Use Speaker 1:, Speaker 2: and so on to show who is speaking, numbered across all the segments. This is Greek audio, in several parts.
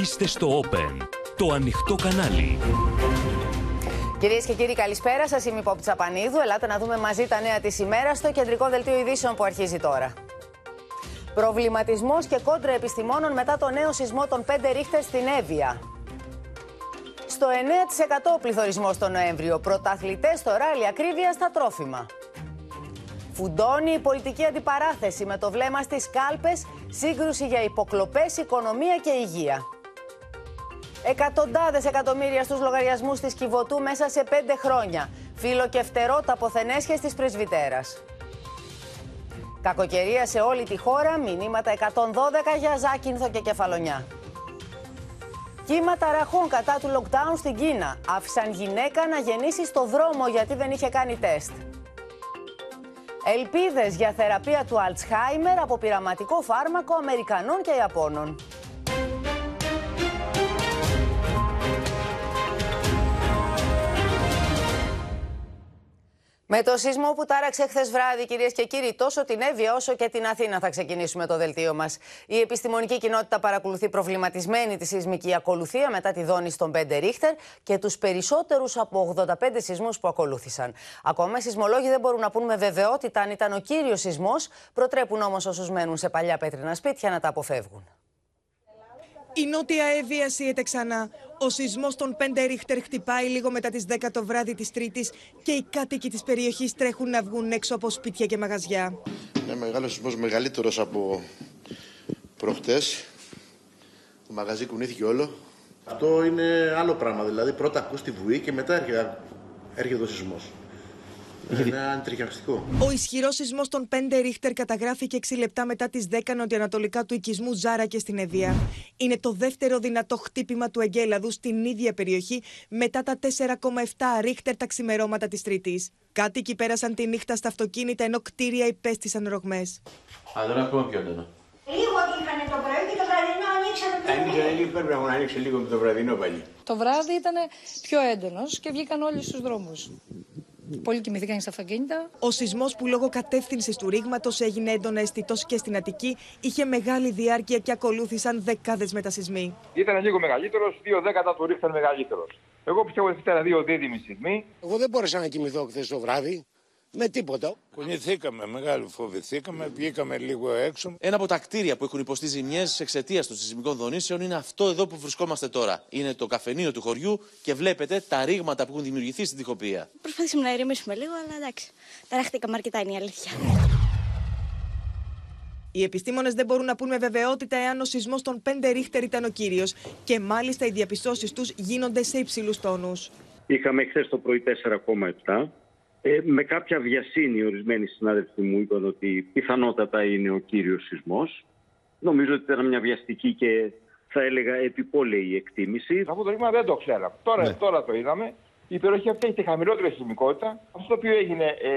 Speaker 1: Είστε στο Open, το ανοιχτό κανάλι.
Speaker 2: Κυρίες και κύριοι, καλησπέρα σας. Είμαι η Πόπη Τσαπανίδου. Ελάτε να δούμε μαζί τα νέα της ημέρας στο κεντρικό δελτίο ειδήσεων που αρχίζει τώρα. Προβληματισμός και κόντρα επιστημόνων μετά το νέο σεισμό των 5 ρίχτερ στην Εύβοια. Στο 9% πληθωρισμός το Νοέμβριο. Πρωταθλητές στο ράλι ακρίβεια στα τρόφιμα. Φουντώνει η πολιτική αντιπαράθεση με το βλέμμα στις κάλπες, σύγκρουση για υποκλοπές, οικονομία και υγεία. Εκατοντάδες εκατομμύρια στους λογαριασμούς της Κιβωτού μέσα σε πέντε χρόνια. Φίλο και φτερό τα ποθενέσχες της πρεσβυτέρας. Κακοκαιρία σε όλη τη χώρα, μηνύματα 112 για Ζάκυνθο και Κεφαλονιά. Κύματα ραχών κατά του lockdown στην Κίνα. Άφησαν γυναίκα να γεννήσει στο δρόμο γιατί δεν είχε κάνει τεστ. Ελπίδες για θεραπεία του Αλτσχάιμερ από πειραματικό φάρμακο Αμερικανών και Ιαπώνων. Με το σεισμό που τάραξε χθες βράδυ, κυρίες και κύριοι, τόσο την Εύβοια όσο και την Αθήνα θα ξεκινήσουμε το δελτίο μας. Η επιστημονική κοινότητα παρακολουθεί προβληματισμένη τη σεισμική ακολουθία μετά τη δόνηση των 5 ρίχτερ και τους περισσότερους από 85 σεισμούς που ακολούθησαν. Ακόμα οι σεισμολόγοι δεν μπορούν να πούν με βεβαιότητα αν ήταν ο κύριος σεισμός, προτρέπουν όμως όσους μένουν σε παλιά πέτρινα σπίτια να τα αποφεύγουν.
Speaker 3: Η νότια Εύβοια σύεται ξανά. Ο σεισμός των 5 ρίχτερ χτυπάει λίγο μετά τις 10 το βράδυ της Τρίτης και οι κάτοικοι της περιοχής τρέχουν να βγουν έξω από σπίτια και μαγαζιά.
Speaker 4: Είναι μεγάλο σεισμός, μεγαλύτερος από προχτές. Το μαγαζί κουνήθηκε όλο. Αυτό είναι άλλο πράγμα. Δηλαδή, πρώτα ακούς τη βουή και μετά έρχεται, έρχεται ο σεισμός. Είναι αντριχιαστικό.
Speaker 3: Ο ισχυρός σεισμός των 5 ρίχτερ καταγράφηκε 6 λεπτά μετά τις 10 νοτιοανατολικά του οικισμού Ζάρα και στην Ευεία. Είναι το δεύτερο δυνατό χτύπημα του εγκέλαδου στην ίδια περιοχή μετά τα 4,7 ρίχτερ τα ξημερώματα της Τρίτης. Κάτοικοι πέρασαν τη νύχτα στα αυτοκίνητα ενώ κτίρια υπέστησαν ρογμές.
Speaker 5: Αλλά είναι ακόμα πιο έντονο.
Speaker 6: Λίγο είχαν το πρωί και το βραδινό ανοίξανε πιο
Speaker 5: Ανοίξανε λίγο, πρέπει να έχουν ανοίξει λίγο με το βραδινό πάλι.
Speaker 7: Το βράδυ ήταν πιο έντονος και βγήκαν όλοι στους δρόμους. Πολλοί κοιμηθήκαν στα αυτοκίνητα.
Speaker 3: Ο σεισμός που λόγω κατεύθυνσης του ρήγματος έγινε έντονα αισθητός και στην Αττική είχε μεγάλη διάρκεια και ακολούθησαν δεκάδες μετασυσμοί.
Speaker 8: Ήταν λίγο μεγαλύτερος, δύο δέκατα του ρίχταν μεγαλύτερος. Εγώ πιστεύω ότι ήταν δύο δίδυμοι σεισμοί.
Speaker 9: Εγώ δεν μπόρεσα να κοιμηθώ χθες το βράδυ με τίποτα.
Speaker 10: Κουνηθήκαμε, μεγάλο φοβηθήκαμε, βγήκαμε λίγο έξω.
Speaker 11: Ένα από τα κτίρια που έχουν υποστεί ζημιές εξαιτίας των σεισμικών δονήσεων είναι αυτό εδώ που βρισκόμαστε τώρα. Είναι το καφενείο του χωριού και βλέπετε τα ρήγματα που έχουν δημιουργηθεί στην τυχοποιία.
Speaker 12: Προσπαθήσαμε να ηρεμήσουμε λίγο, αλλά εντάξει. Ταραχτήκαμε αρκετά, είναι η αλήθεια.
Speaker 3: Οι επιστήμονες δεν μπορούν να πούν με βεβαιότητα εάν ο σεισμός των 5 ρίχτερ ήταν ο κύριος και μάλιστα οι διαπιστώσεις τους γίνονται σε υψηλούς τόνους.
Speaker 13: Είχαμε χθες το πρωί 4,7. Ε, με κάποια βιασύνη ορισμένοι συνάδελφοι μου είπαν ότι πιθανότατα είναι ο κύριος σεισμός. Νομίζω ότι ήταν μια βιαστική και θα έλεγα επιπόλαιη εκτίμηση.
Speaker 8: Αυτό το ρήγμα δεν το ξέραμε. Τώρα,
Speaker 13: Ναι.
Speaker 8: τώρα το είδαμε. Η περιοχή αυτή έχει τη χαμηλότερη σεισμικότητα. Αυτό το οποίο έγινε ε,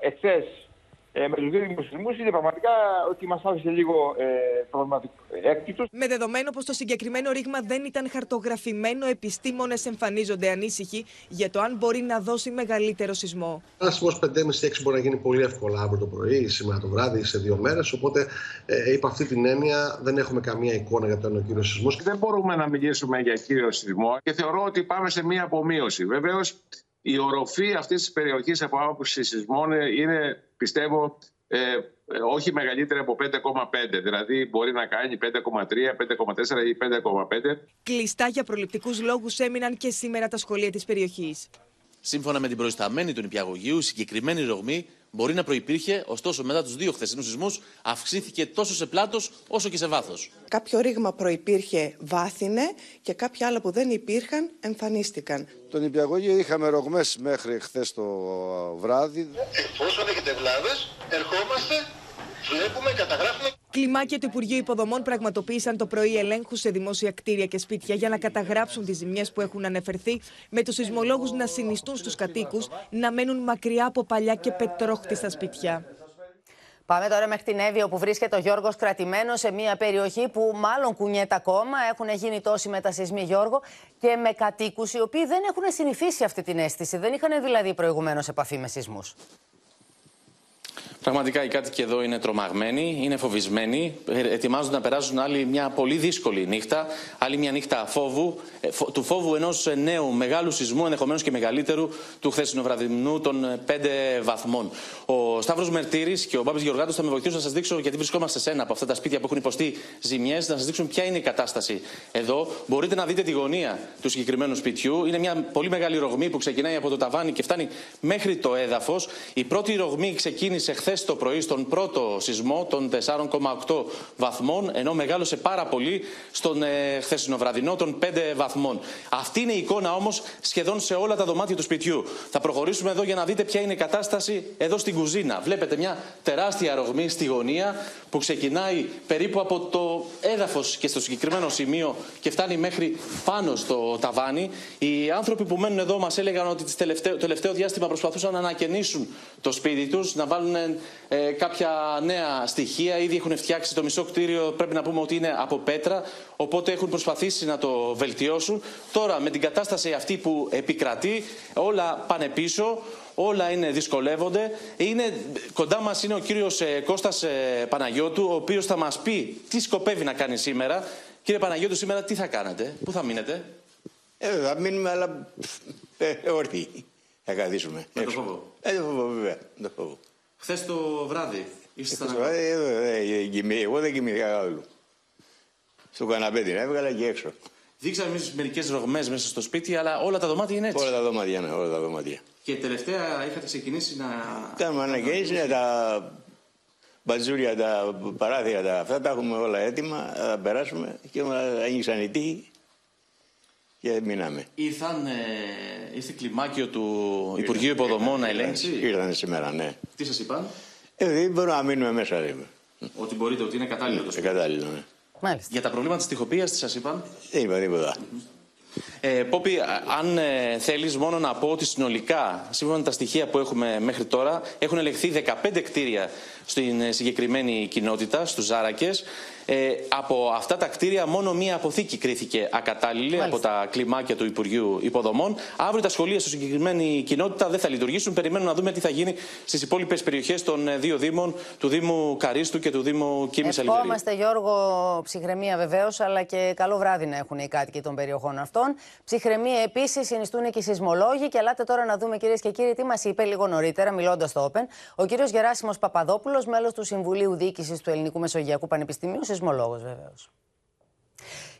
Speaker 8: εχθές ε, με τους δύο δημοσιοσμού είναι πραγματικά ότι μας άφησε λίγο ε, προβληματικό έκπληκτο.
Speaker 3: Με δεδομένο πως το συγκεκριμένο ρήγμα δεν ήταν χαρτογραφημένο, επιστήμονες εμφανίζονται ανήσυχοι για το αν μπορεί να δώσει μεγαλύτερο σεισμό.
Speaker 14: Ένα σεισμός 5,5-6 μπορεί να γίνει πολύ εύκολα αύριο το πρωί ή σήμερα το βράδυ ή σε δύο μέρες. Οπότε, ε, υπ' αυτή την έννοια, δεν έχουμε καμία εικόνα για το είναι ο κύριος σεισμό.
Speaker 10: Δεν μπορούμε να μιλήσουμε για κύριο σεισμό και θεωρώ ότι πάμε σε μία απομείωση. Βεβαίως, η οροφή αυτής της περιοχής από άποψη σεισμών είναι, πιστεύω, ε, ε, όχι μεγαλύτερη από 5,5. Δηλαδή, μπορεί να κάνει 5,3, 5,4 ή 5,5.
Speaker 3: Κλειστά για προληπτικούς λόγους έμειναν και σήμερα τα σχολεία της περιοχής.
Speaker 11: Σύμφωνα με την προϊσταμένη του νηπιαγωγείου, η συγκεκριμένη ρογμή μπορεί να προπήρχε, ωστόσο μετά τους δύο χθεσινούς σεισμούς αυξήθηκε τόσο σε πλάτος όσο και σε βάθος.
Speaker 15: Κάποιο ρήγμα προϋπήρχε βάθινε και κάποια άλλα που δεν υπήρχαν εμφανίστηκαν.
Speaker 16: Τον Υπηαγωγείο είχαμε ρογμές μέχρι χθες το βράδυ.
Speaker 4: Εφόσον έχετε βλάβες, ερχόμαστε, βλέπουμε, καταγράφουμε.
Speaker 3: Κλιμάκια του Υπουργείου Υποδομών πραγματοποίησαν το πρωί ελέγχους σε δημόσια κτίρια και σπίτια για να καταγράψουν τις ζημιές που έχουν αναφερθεί, με τους σεισμολόγους να συνιστούν στους κατοίκους να μένουν μακριά από παλιά και πετρόχτιστα σπίτια.
Speaker 2: Πάμε τώρα μέχρι την Εύη, όπου βρίσκεται ο Γιώργος κρατημένος σε μια περιοχή που μάλλον κουνιέται ακόμα. Έχουν γίνει τόσοι μετασυσμοί, Γιώργο, και με κατοίκους οι οποίοι δεν έχουν συνηθίσει αυτή την αίσθηση. Δεν είχαν δηλαδή προηγουμένως επαφή με σεισμούς.
Speaker 11: Πραγματικά οι κάτοικοι εδώ είναι τρομαγμένοι, είναι φοβισμένοι, ε, ετοιμάζονται να περάσουν άλλη μια πολύ δύσκολη νύχτα, άλλη μια νύχτα φόβου, ε, του φόβου ενός νέου μεγάλου σεισμού, ενδεχομένως και μεγαλύτερου, του χθεσινοβραδινού των 5 βαθμών. Ο Σταύρος Μερτήρη και ο Μπάμπης Γεωργάτος θα με βοηθήσουν να σας δείξω, γιατί βρισκόμαστε σε ένα από αυτά τα σπίτια που έχουν υποστεί ζημιές, να σας δείξουν ποια είναι η κατάσταση εδώ. Μπορείτε να δείτε τη γωνία του συγκεκριμένου σπιτιού. Είναι μια πολύ μεγάλη ρογμή που ξεκινάει από το ταβάνι και φτάνει μέχρι το έδαφος. Η πρώτη ρογμή ξεκίνησε χθες το πρωί στον πρώτο σεισμό των 4,8 βαθμών, ενώ μεγάλωσε πάρα πολύ στον ε, χθεσινοβραδινό των 5 βαθμών. Αυτή είναι η εικόνα όμως σχεδόν σε όλα τα δωμάτια του σπιτιού. Θα προχωρήσουμε εδώ για να δείτε ποια είναι η κατάσταση εδώ στην κουζίνα. Βλέπετε μια τεράστια ρογμή στη γωνία που ξεκινάει περίπου από το έδαφος και στο συγκεκριμένο σημείο και φτάνει μέχρι πάνω στο ταβάνι. Οι άνθρωποι που μένουν εδώ μας έλεγαν ότι το τελευταίο διάστημα προσπαθούσαν να ανακαινήσουν το σπίτι τους, να βάλουν ε, κάποια νέα στοιχεία. Ήδη έχουν φτιάξει το μισό κτίριο, πρέπει να πούμε ότι είναι από πέτρα, οπότε έχουν προσπαθήσει να το βελτιώσουν. Τώρα με την κατάσταση αυτή που επικρατεί, όλα πάνε πίσω. Όλα είναι, δυσκολεύονται. Είναι, κοντά μας είναι ο κύριος ε, Κώστας ε, Παναγιώτου, ο οποίος θα μας πει τι σκοπεύει να κάνει σήμερα. Κύριε Παναγιώτου, σήμερα τι θα κάνετε, πού θα μείνετε;
Speaker 5: Ε, θα μείνουμε, αλλά ε, όρθιοι. Θα καθίσουμε.
Speaker 11: Με το φόβο.
Speaker 5: Ε, το φόβο, βέβαια. Το φόβο.
Speaker 11: Χθες το βράδυ ήσασταν.
Speaker 5: Χθες το βράδυ, ε, ε, ε, εγώ δεν κοιμήθηκα καθόλου. Στο καναπέ την έβγαλα και έξω.
Speaker 11: Δείξαμε εμείς μερικές ρογμές μέσα στο σπίτι, αλλά όλα τα δωμάτια είναι έτσι.
Speaker 5: Όλα τα δωμάτια, ναι, όλα τα δωμάτια.
Speaker 11: Και τελευταία είχατε ξεκινήσει να.
Speaker 5: Κάνουμε ανακαίνιση, ναι, τα μπατζούρια, τα παράθυρα, τα αυτά τα έχουμε όλα έτοιμα. Θα περάσουμε και ανοίξαν οι τύχοι και μείναμε.
Speaker 11: Ήρθαν, ε, ήρθε κλιμάκιο του Υπουργείου Υποδομών να ελέγξει.
Speaker 5: Ήρθαν σήμερα, ναι.
Speaker 11: Τι σας είπαν;
Speaker 5: Ε, δεν μπορούμε να μείνουμε μέσα, λέμε.
Speaker 11: Ότι μπορείτε, ότι είναι κατάλληλο το σπίτι.
Speaker 5: Κατάλληλο, ναι.
Speaker 2: Μάλιστα.
Speaker 11: Για τα προβλήματα της τυχοποίησης, τι σας είπαν;
Speaker 5: Δεν είπα τίποτα.
Speaker 11: Ε, Πόπι, αν ε, θέλεις μόνο να πω ότι συνολικά, σύμφωνα με τα στοιχεία που έχουμε μέχρι τώρα, έχουν ελεγχθεί 15 κτίρια στην ε, συγκεκριμένη κοινότητα, στους Ζάρακες. Ε, από αυτά τα κτίρια μόνο μία αποθήκη κρίθηκε ακατάλληλη από τα κλιμάκια του Υπουργείου Υποδομών. Αύριο τα σχολεία στη συγκεκριμένη κοινότητα δεν θα λειτουργήσουν. Περιμένουμε να δούμε τι θα γίνει στις υπόλοιπες περιοχές των ε, δύο Δήμων, του Δήμου Καρίστου και του Δήμου Κίμης Αλυβερίου.
Speaker 2: Ευχόμαστε, Γιώργο, ψυχραιμία βεβαίως, αλλά και καλό βράδυ να έχουν οι κάτοικοι των περιοχών αυτών. Ψυχραιμία επίσης συνιστούν και οι σεισμολόγοι. Και ελάτε τώρα να δούμε, κυρίες και κύριοι, τι μας είπε λίγο νωρίτερα, μιλώντας στο Open, ο κύριος Γεράσιμος Παπαδόπουλος, μέλος του Συμβουλίου Διοίκησης του Ελληνικού Μεσογειακού Πανεπιστημίου, σεισμολόγος βεβαίως.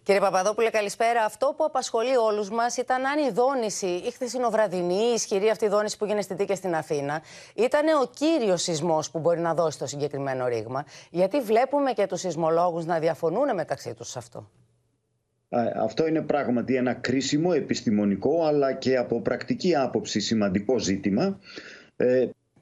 Speaker 2: Κύριε Παπαδόπουλε, καλησπέρα. Αυτό που απασχολεί όλους μας ήταν αν η δόνηση, η χθεσινοβραδινή, η ισχυρή αυτή δόνηση που γίνεται στη και στην Αθήνα, ήταν ο κύριος σεισμός που μπορεί να δώσει το συγκεκριμένο ρήγμα. Γιατί βλέπουμε και τους σεισμολόγους να διαφωνούν μεταξύ τους σε αυτό.
Speaker 17: Αυτό είναι πράγματι ένα κρίσιμο επιστημονικό αλλά και από πρακτική άποψη σημαντικό ζήτημα.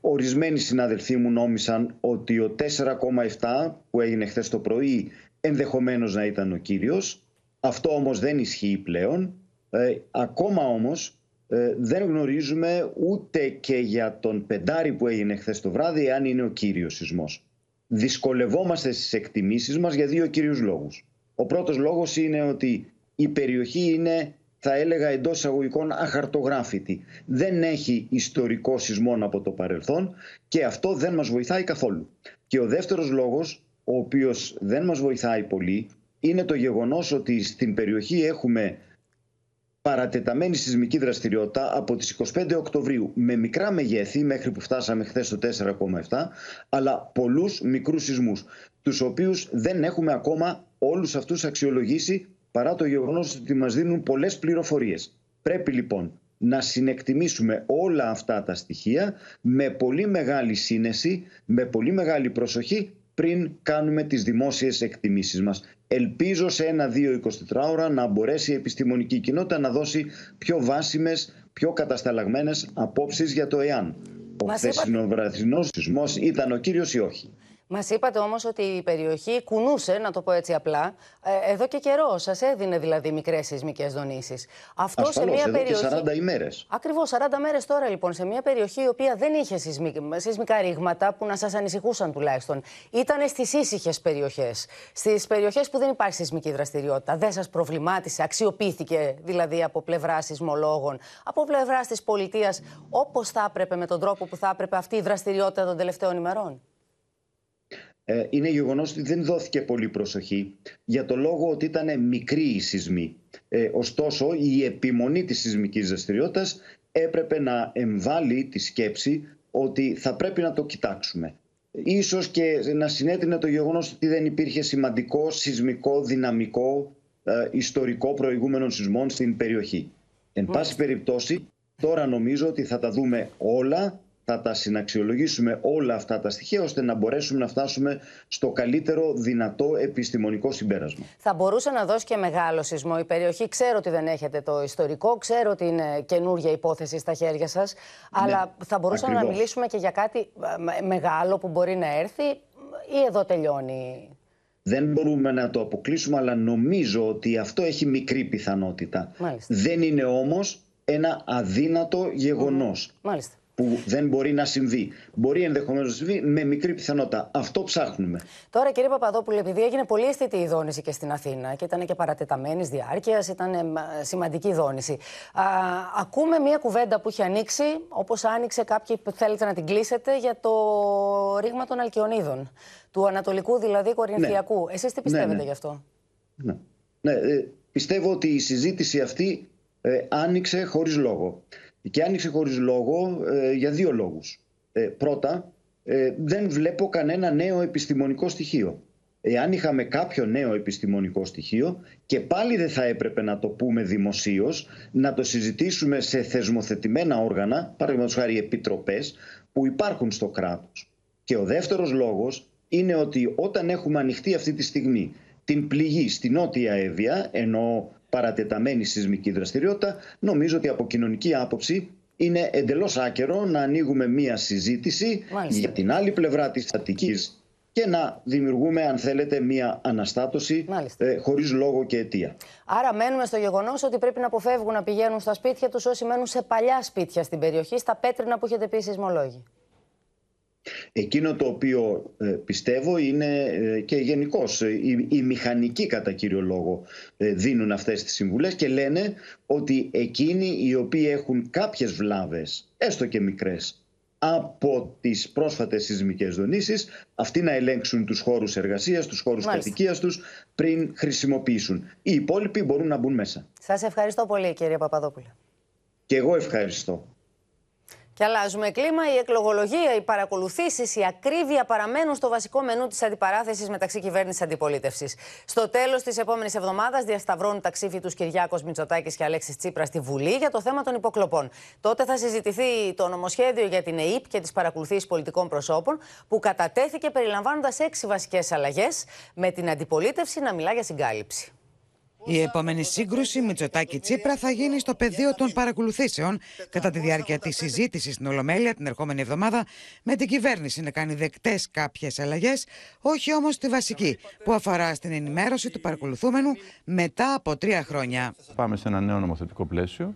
Speaker 17: Ε, ορισμένοι συναδελφοί μου νόμισαν ότι ο 4,7 που έγινε χθες το πρωί ενδεχομένως να ήταν ο κύριος. Αυτό όμως δεν ισχύει πλέον. Ε, ακόμα όμως ε, δεν γνωρίζουμε ούτε και για τον πεντάρι που έγινε χθες το βράδυ αν είναι ο κύριος σεισμός. Δυσκολευόμαστε στις εκτιμήσεις μας για δύο κύριους λόγους. Ο πρώτος λόγος είναι ότι η περιοχή είναι θα έλεγα εντός εισαγωγικών αχαρτογράφητη. Δεν έχει ιστορικό σεισμό από το παρελθόν και αυτό δεν μας βοηθάει καθόλου. Και ο δεύτερος λόγος, ο οποίος δεν μας βοηθάει πολύ, είναι το γεγονός ότι στην περιοχή έχουμε παρατεταμένη σεισμική δραστηριότητα από τις 25 Οκτωβρίου με μικρά μεγέθη μέχρι που φτάσαμε χθες στο 4,7 αλλά πολλούς μικρούς σεισμούς τους οποίους δεν έχουμε ακόμα όλους αυτούς αξιολογήσει παρά το γεγονός ότι μας δίνουν πολλές πληροφορίες. Πρέπει λοιπόν να συνεκτιμήσουμε όλα αυτά τα στοιχεία με πολύ μεγάλη σύνεση, με πολύ μεγάλη προσοχή πριν κάνουμε τις δημόσιες εκτιμήσεις μας. Ελπίζω σε ένα-δύο 24 ώρα να μπορέσει η επιστημονική κοινότητα να δώσει πιο βάσιμες, πιο κατασταλαγμένες απόψεις για το εάν ο χθεσινοβραδινός σεισμός ήταν ο κύριος ή όχι.
Speaker 2: Μας είπατε όμως ότι η περιοχή κουνούσε, να το πω έτσι απλά, ε, εδώ και καιρό. Σας έδινε δηλαδή μικρές σεισμικές δονήσεις.
Speaker 17: Αυτό Ασφαλώς, σε μια εδώ περιοχή. Και 40 ημέρες.
Speaker 2: Ακριβώς, 40 μέρες τώρα λοιπόν, σε μια περιοχή η οποία δεν είχε σεισμικά ρήγματα που να σας ανησυχούσαν τουλάχιστον. Ήταν στις ήσυχες περιοχές. Στις περιοχές που δεν υπάρχει σεισμική δραστηριότητα. Δεν σας προβλημάτισε, αξιοποιήθηκε δηλαδή από πλευρά σεισμολόγων, από πλευρά της πολιτείας, όπως θα έπρεπε, με τον τρόπο που θα έπρεπε αυτή η δραστηριότητα των τελευταίων ημερών;
Speaker 17: Ε, είναι γεγονός ότι δεν δόθηκε πολύ προσοχή για το λόγο ότι ήταν μικρή η σεισμή. Ε, ωστόσο, η επιμονή της σεισμικής δραστηριότητα έπρεπε να εμβάλει τη σκέψη ότι θα πρέπει να το κοιτάξουμε. Ίσως και να συνέτεινε το γεγονός ότι δεν υπήρχε σημαντικό σεισμικό, δυναμικό, ε, ιστορικό προηγούμενο σεισμών στην περιοχή. Εν πάση περιπτώσει, τώρα νομίζω ότι θα τα δούμε όλα θα τα συναξιολογήσουμε όλα αυτά τα στοιχεία ώστε να μπορέσουμε να φτάσουμε στο καλύτερο δυνατό επιστημονικό συμπέρασμα.
Speaker 2: Θα μπορούσε να δώσει και μεγάλο σεισμό η περιοχή. Ξέρω ότι δεν έχετε το ιστορικό, ξέρω ότι είναι καινούργια υπόθεση στα χέρια σας, ναι, αλλά θα μπορούσαμε να μιλήσουμε και για κάτι ε, μεγάλο που μπορεί να έρθει ή εδώ τελειώνει;
Speaker 17: Δεν μπορούμε να το αποκλείσουμε, αλλά νομίζω ότι αυτό έχει μικρή πιθανότητα. Δεν είναι όμως ένα αδύνατο γεγονός.
Speaker 2: Μάλιστα
Speaker 17: που δεν μπορεί να συμβεί. Μπορεί ενδεχομένως να συμβεί με μικρή πιθανότητα. Αυτό ψάχνουμε.
Speaker 2: Τώρα, κύριε Παπαδόπουλο, επειδή έγινε πολύ αισθητή η δόνηση και στην Αθήνα και ήταν και παρατεταμένης διάρκειας, ήταν ε, σημαντική δόνηση. Α, ακούμε μία κουβέντα που έχει ανοίξει, όπως άνοιξε κάποιοι που θέλετε να την κλείσετε, για το ρήγμα των Αλκιονίδων. Του Ανατολικού δηλαδή Κορινθιακού. Ναι. Εσείς τι πιστεύετε
Speaker 17: ναι, ναι.
Speaker 2: γι' αυτό;
Speaker 17: Ναι. ναι ε, πιστεύω ότι η συζήτηση αυτή ε, άνοιξε χωρίς λόγο. Και άνοιξε χωρίς λόγο ε, για δύο λόγους. Ε, πρώτα, ε, δεν βλέπω κανένα νέο επιστημονικό στοιχείο. Εάν είχαμε κάποιο νέο επιστημονικό στοιχείο και πάλι δεν θα έπρεπε να το πούμε δημοσίως, να το συζητήσουμε σε θεσμοθετημένα όργανα, παραδείγματος χάρη επιτροπές, που υπάρχουν στο κράτος. Και ο δεύτερος λόγος είναι ότι όταν έχουμε ανοιχτεί αυτή τη στιγμή την πληγή στη Νότια Εύβοια, ενώ παρατεταμένη σεισμική δραστηριότητα, νομίζω ότι από κοινωνική άποψη είναι εντελώς άκερο να ανοίγουμε μία συζήτηση για την άλλη πλευρά της Αττικής και να δημιουργούμε, αν θέλετε, μία αναστάτωση ε, χωρίς λόγο και αιτία.
Speaker 2: Άρα μένουμε στο γεγονός ότι πρέπει να αποφεύγουν να πηγαίνουν στα σπίτια τους όσοι μένουν σε παλιά σπίτια στην περιοχή, στα πέτρινα που έχετε πει σεισμολόγοι.
Speaker 17: Εκείνο το οποίο ε, πιστεύω είναι ε, και γενικώς ε, οι, μηχανικοί κατά κύριο λόγο δίνουν αυτές τις συμβουλές και λένε ότι εκείνοι οι οποίοι έχουν κάποιες βλάβες, έστω και μικρές, από τις πρόσφατες σεισμικές δονήσεις, αυτοί να ελέγξουν τους χώρους εργασίας, τους χώρους κατοικίας τους πριν χρησιμοποιήσουν. Οι υπόλοιποι μπορούν να μπουν μέσα.
Speaker 2: Σας ευχαριστώ πολύ κύριε Παπαδόπουλε.
Speaker 17: Και εγώ ευχαριστώ.
Speaker 2: Και αλλάζουμε κλίμα. Η εκλογολογία, οι παρακολουθήσεις, η ακρίβεια παραμένουν στο βασικό μενού της αντιπαράθεσης μεταξύ κυβέρνησης και αντιπολίτευσης. Στο τέλος της επόμενης εβδομάδας διασταυρώνουν τα ξύφη τους Κυριάκος Μητσοτάκης και Αλέξης Τσίπρας στη Βουλή για το θέμα των υποκλοπών. Τότε θα συζητηθεί το νομοσχέδιο για την ΕΕΠ και τις παρακολουθήσεις πολιτικών προσώπων, που κατατέθηκε περιλαμβάνοντας έξι βασικές αλλαγές, με την αντιπολίτευση να μιλά για συγκάλυψη.
Speaker 18: Η επόμενη σύγκρουση Μητσοτάκη-Τσίπρα θα γίνει στο πεδίο των παρακολουθήσεων κατά τη διάρκεια της συζήτησης στην Ολομέλεια την ερχόμενη εβδομάδα, με την κυβέρνηση να κάνει δεκτές κάποιες αλλαγές, όχι όμως τη βασική, που αφορά στην ενημέρωση του παρακολουθούμενου μετά από τρία χρόνια.
Speaker 19: Πάμε σε ένα νέο νομοθετικό πλαίσιο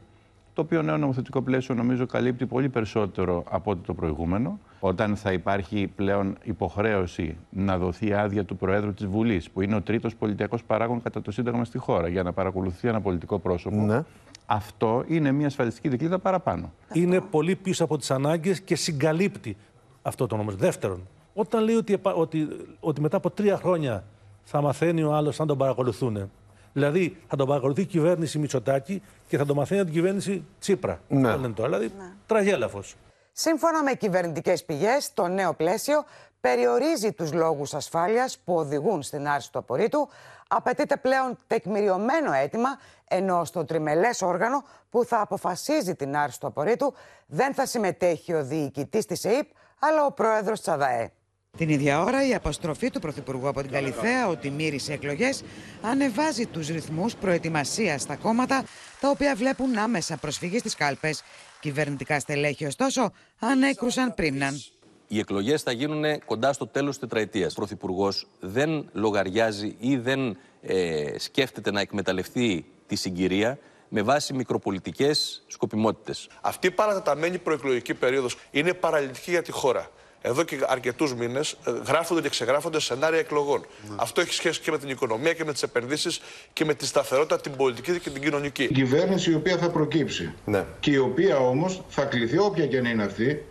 Speaker 19: το οποίο νέο νομοθετικό πλαίσιο νομίζω καλύπτει πολύ περισσότερο από ό,τι το προηγούμενο. Όταν θα υπάρχει πλέον υποχρέωση να δοθεί άδεια του Προέδρου της Βουλής, που είναι ο τρίτος πολιτικό παράγον κατά το Σύνταγμα στη χώρα, για να παρακολουθεί ένα πολιτικό πρόσωπο. Ναι. Αυτό είναι μια ασφαλιστική δικλίδα παραπάνω.
Speaker 20: Είναι πολύ πίσω από τις ανάγκες και συγκαλύπτει αυτό το νόμο. Δεύτερον, όταν λέει ότι, ότι, ότι μετά από τρία χρόνια θα μαθαίνει ο άλλος αν τον παρακολουθούν. Δηλαδή θα τον παρακολουθεί η κυβέρνηση Μητσοτάκη και θα τον μαθαίνει την κυβέρνηση Τσίπρα. Ναι. Δηλαδή ναι. τραγέλαφος.
Speaker 21: Σύμφωνα με κυβερνητικές πηγές, το νέο πλαίσιο περιορίζει τους λόγους ασφάλειας που οδηγούν στην άρση του απορρίτου. Απαιτείται πλέον τεκμηριωμένο αίτημα, ενώ στο τριμελές όργανο που θα αποφασίζει την άρση του απορρίτου δεν θα συμμετέχει ο διοικητής της ΕΕΠ, αλλά ο πρόεδρος της ΑΔΑΕ.
Speaker 18: Την ίδια ώρα, η αποστροφή του Πρωθυπουργού από την Καλυθέα ότι μύρισε εκλογές ανεβάζει τους ρυθμούς προετοιμασίας στα κόμματα, τα οποία βλέπουν άμεσα προσφυγή στις κάλπες. Κυβερνητικά στελέχη, ωστόσο, ανέκρουσαν πρίμναν.
Speaker 22: Οι εκλογές θα γίνουν κοντά στο τέλος της τετραετίας. Ο Πρωθυπουργός δεν λογαριάζει ή δεν ε, σκέφτεται να εκμεταλλευτεί τη συγκυρία με βάση μικροπολιτικές σκοπιμότητες.
Speaker 23: Αυτή η παρατεταμένη προεκλογική περίοδος είναι παραλυτική για τη χώρα. Εδώ και αρκετούς μήνες γράφονται και ξεγράφονται σενάρια εκλογών. Αυτό έχει σχέση και με την οικονομία και με τις επενδύσεις και με τη σταθερότητα, την πολιτική και την κοινωνική.
Speaker 24: Η κυβέρνηση η οποία θα προκύψει.
Speaker 23: Ναι.
Speaker 24: Και η οποία όμως θα κληθεί, όποια και να είναι αυτή,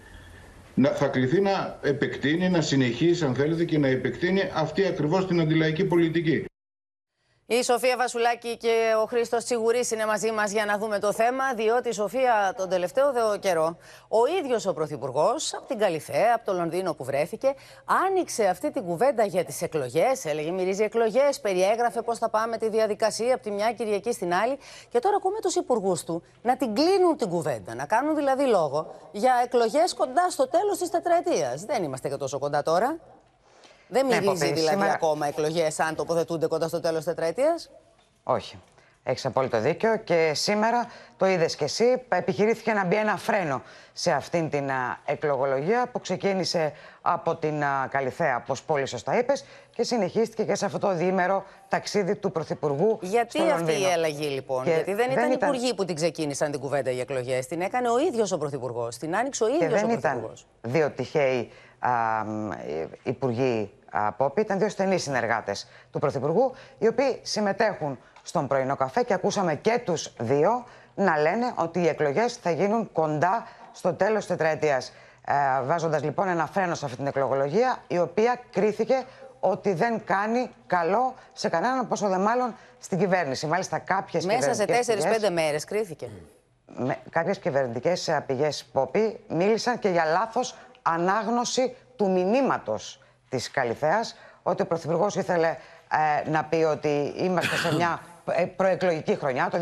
Speaker 24: να, θα κληθεί να επεκτείνει, να συνεχίσει, αν θέλετε, και να επεκτείνει αυτή ακριβώς την αντιλαϊκή πολιτική.
Speaker 2: Η Σοφία Βασουλάκη και ο Χρήστος Τσιγουρής είναι μαζί μας για να δούμε το θέμα, διότι η Σοφία τον τελευταίο δε καιρό, ο ίδιος ο Πρωθυπουργός, από την Καλυθέα, από το Λονδίνο που βρέθηκε, άνοιξε αυτή την κουβέντα για τις εκλογές. Έλεγε μυρίζει εκλογές, περιέγραφε πώς θα πάμε τη διαδικασία από τη μια Κυριακή στην άλλη. Και τώρα ακούμε τους υπουργούς του να την κλείνουν την κουβέντα, να κάνουν δηλαδή λόγο για εκλογές κοντά στο τέλος της τετραετίας. Δεν είμαστε και τόσο κοντά τώρα. Δεν
Speaker 21: Ναι,
Speaker 2: μυρίζει
Speaker 21: Ποπή,
Speaker 2: δηλαδή
Speaker 21: σήμερα-
Speaker 2: ακόμα εκλογές αν τοποθετούνται κοντά στο τέλος τετραετίας;
Speaker 21: Όχι. Έχεις απόλυτο δίκιο και σήμερα το είδες και εσύ. Επιχειρήθηκε να μπει ένα φρένο σε αυτήν την α, εκλογολογία που ξεκίνησε από την α, Καλυθέα, όπως πολύ σωστά είπες, και συνεχίστηκε και σε αυτό το διήμερο ταξίδι του Πρωθυπουργού.
Speaker 2: Γιατί
Speaker 21: στο
Speaker 2: αυτή η
Speaker 21: Λονδίνο.
Speaker 2: αλλαγή λοιπόν,
Speaker 21: Και
Speaker 2: Γιατί δεν, ήταν υπουργοί που την ξεκίνησαν την κουβέντα για εκλογές. Την έκανε ο ίδιος ο Πρωθυπουργός. Την άνοιξε ο ίδιος
Speaker 21: Και
Speaker 2: ο
Speaker 21: δεν
Speaker 2: Πρωθυπουργός.
Speaker 21: ήταν δύο τυχαίοι α, μ, ε, υπουργοί α, Πόπη, ήταν δύο στενοί συνεργάτες του Πρωθυπουργού, οι οποίοι συμμετέχουν στον πρωινό καφέ και ακούσαμε και τους δύο να λένε ότι οι εκλογές θα γίνουν κοντά στο τέλος της τετραετίας. Ε, Βάζοντας λοιπόν ένα φρένο σε αυτή την εκλογολογία, η οποία κρίθηκε ότι δεν κάνει καλό σε κανέναν, πόσο δε μάλλον στην κυβέρνηση. Μάλιστα, κάποιες
Speaker 2: Μέσα σε 4-5 μέρες κρίθηκε.
Speaker 21: με, κάποιες κυβερνητικές ε, πηγές Πόπη μίλησαν και για λάθος ανάγνωση του μηνύματος της Καλυθέας ότι ο Πρωθυπουργός ήθελε ε, να πει ότι είμαστε σε μια ε, προεκλογική χρονιά, το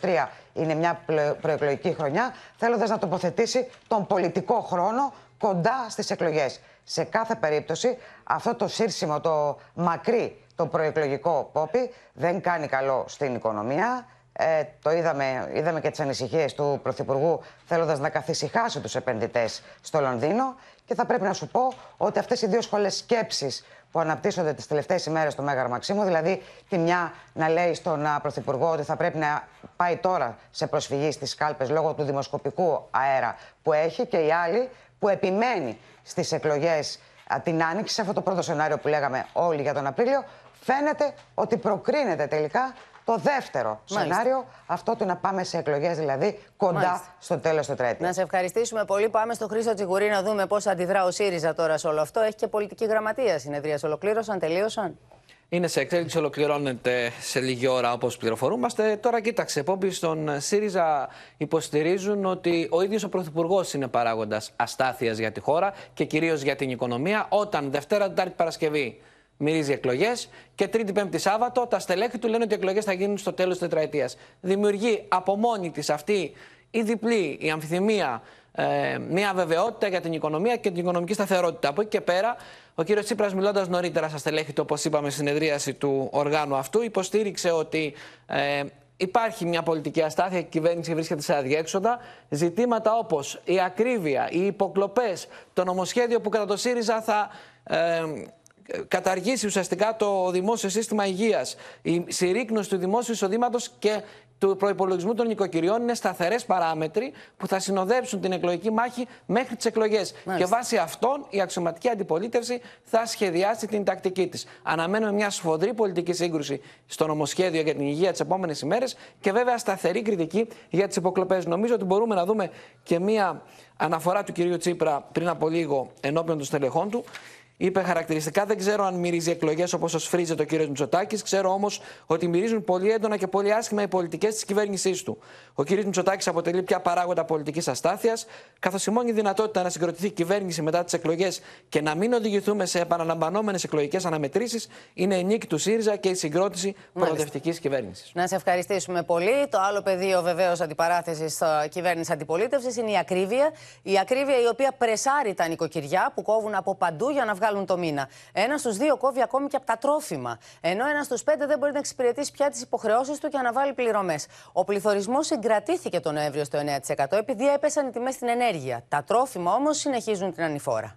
Speaker 21: 2023 είναι μια πλε- προεκλογική χρονιά, θέλοντας να τοποθετήσει τον πολιτικό χρόνο κοντά στις εκλογές. Σε κάθε περίπτωση αυτό το σύρσιμο, το μακρύ, το προεκλογικό Πόπη δεν κάνει καλό στην οικονομία, ε, το είδαμε, είδαμε και τις ανησυχίες του Πρωθυπουργού θέλοντας να καθησυχάσει τους επενδυτές στο Λονδίνο και θα πρέπει να σου πω ότι αυτές οι δύο σχολές σκέψης που αναπτύσσονται τις τελευταίες ημέρες στο Μέγαρο Μαξίμου, δηλαδή τη μια να λέει στον α, Πρωθυπουργό ότι θα πρέπει να πάει τώρα σε προσφυγή στις κάλπες λόγω του δημοσκοπικού αέρα που έχει και η άλλη που επιμένει στις εκλογές α, την Άνοιξη, σε αυτό το πρώτο σενάριο που λέγαμε όλοι για τον Απρίλιο, φαίνεται ότι προκρίνεται τελικά το δεύτερο
Speaker 2: Μάλιστα.
Speaker 21: σενάριο, αυτό του να πάμε σε εκλογές δηλαδή κοντά
Speaker 2: Μάλιστα.
Speaker 21: στο τέλος του τετραετία.
Speaker 2: Να σε ευχαριστήσουμε πολύ. Πάμε στο Χρήστο Τσιγουρή να δούμε πώς αντιδρά ο ΣΥΡΙΖΑ τώρα σε όλο αυτό. Έχει και πολιτική γραμματεία συνεδρία. Ολοκλήρωσαν, τελείωσαν;
Speaker 25: Είναι σε εξέλιξη, ολοκληρώνεται σε λίγη ώρα όπως πληροφορούμαστε. Τώρα κοίταξε, Πόμπη στον ΣΥΡΙΖΑ υποστηρίζουν ότι ο ίδιος ο Πρωθυπουργός είναι παράγοντας αστάθειας για τη χώρα και κυρίως για την οικονομία, όταν Δευτέρα, Τετάρτη, Παρασκευή μυρίζει εκλογές και Τρίτη, Πέμπτη, Σάββατο τα στελέχη του λένε ότι οι εκλογές θα γίνουν στο τέλος της τετραετίας. Δημιουργεί από μόνη της αυτή η διπλή, η αμφιθυμία, ε, μια βεβαιότητα για την οικονομία και την οικονομική σταθερότητα. Από εκεί και πέρα, ο κύριος Τσίπρας, μιλώντας νωρίτερα στα στελέχη του, όπως είπαμε, στην συνεδρίαση του οργάνου αυτού, υποστήριξε ότι ε, υπάρχει μια πολιτική αστάθεια και η κυβέρνηση βρίσκεται σε αδιέξοδα. Ζητήματα όπως η ακρίβεια, οι υποκλοπές, το νομοσχέδιο που κατά το ΣΥΡΙΖΑ θα. Ε, καταργήσει ουσιαστικά το δημόσιο σύστημα υγείας. Η συρρήκνωση του δημόσιου εισοδήματος και του προπολογισμού των νοικοκυριών είναι σταθερές παράμετροι που θα συνοδεύσουν την εκλογική μάχη μέχρι τις εκλογές. Και βάσει αυτών η αξιωματική αντιπολίτευση θα σχεδιάσει την τακτική της. Αναμένουμε μια σφοδρή πολιτική σύγκρουση στο νομοσχέδιο για την υγεία τις επόμενες ημέρες και βέβαια σταθερή κριτική για τις υποκλοπές. Νομίζω ότι μπορούμε να δούμε και μια αναφορά του κυρίου Τσίπρα πριν από λίγο ενώπιον των στελεχών του. Είπε χαρακτηριστικά: Δεν ξέρω αν μυρίζει εκλογές όπως σφρίζεται ο κύριος Μητσοτάκης. Ξέρω όμως ότι μυρίζουν πολύ έντονα και πολύ άσχημα οι πολιτικές της κυβέρνησής του. Ο κύριος Μητσοτάκης αποτελεί πια παράγοντα πολιτικής αστάθειας, καθώς η μόνη δυνατότητα να συγκροτηθεί η κυβέρνηση μετά τις εκλογές και να μην οδηγηθούμε σε επαναλαμβανόμενες εκλογικές αναμετρήσεις είναι η νίκη του ΣΥΡΙΖΑ και η συγκρότηση προοδευτικής κυβέρνησης.
Speaker 2: Να σε ευχαριστήσουμε πολύ. Το άλλο πεδίο βεβαίως αντιπαράθεσης κυβέρνηση αντιπολίτευσης είναι η ακρίβεια. Η ακρίβεια η οποία πρεσάρει τα νοικοκυριά που κόβουν από παντού για να βγάλουν το μήνα. Ένα στους δύο κόβει ακόμη και από τα τρόφιμα. Ενώ ένα στους πέντε δεν μπορεί να εξυπηρετήσει πια τις υποχρεώσεις του και να βάλει πληρωμές. Ο πληθωρισμός συγκρατήθηκε τον Νοέμβριο στο 9% επειδή έπεσαν οι τιμές στην ενέργεια. Τα τρόφιμα όμως συνεχίζουν την ανηφόρα.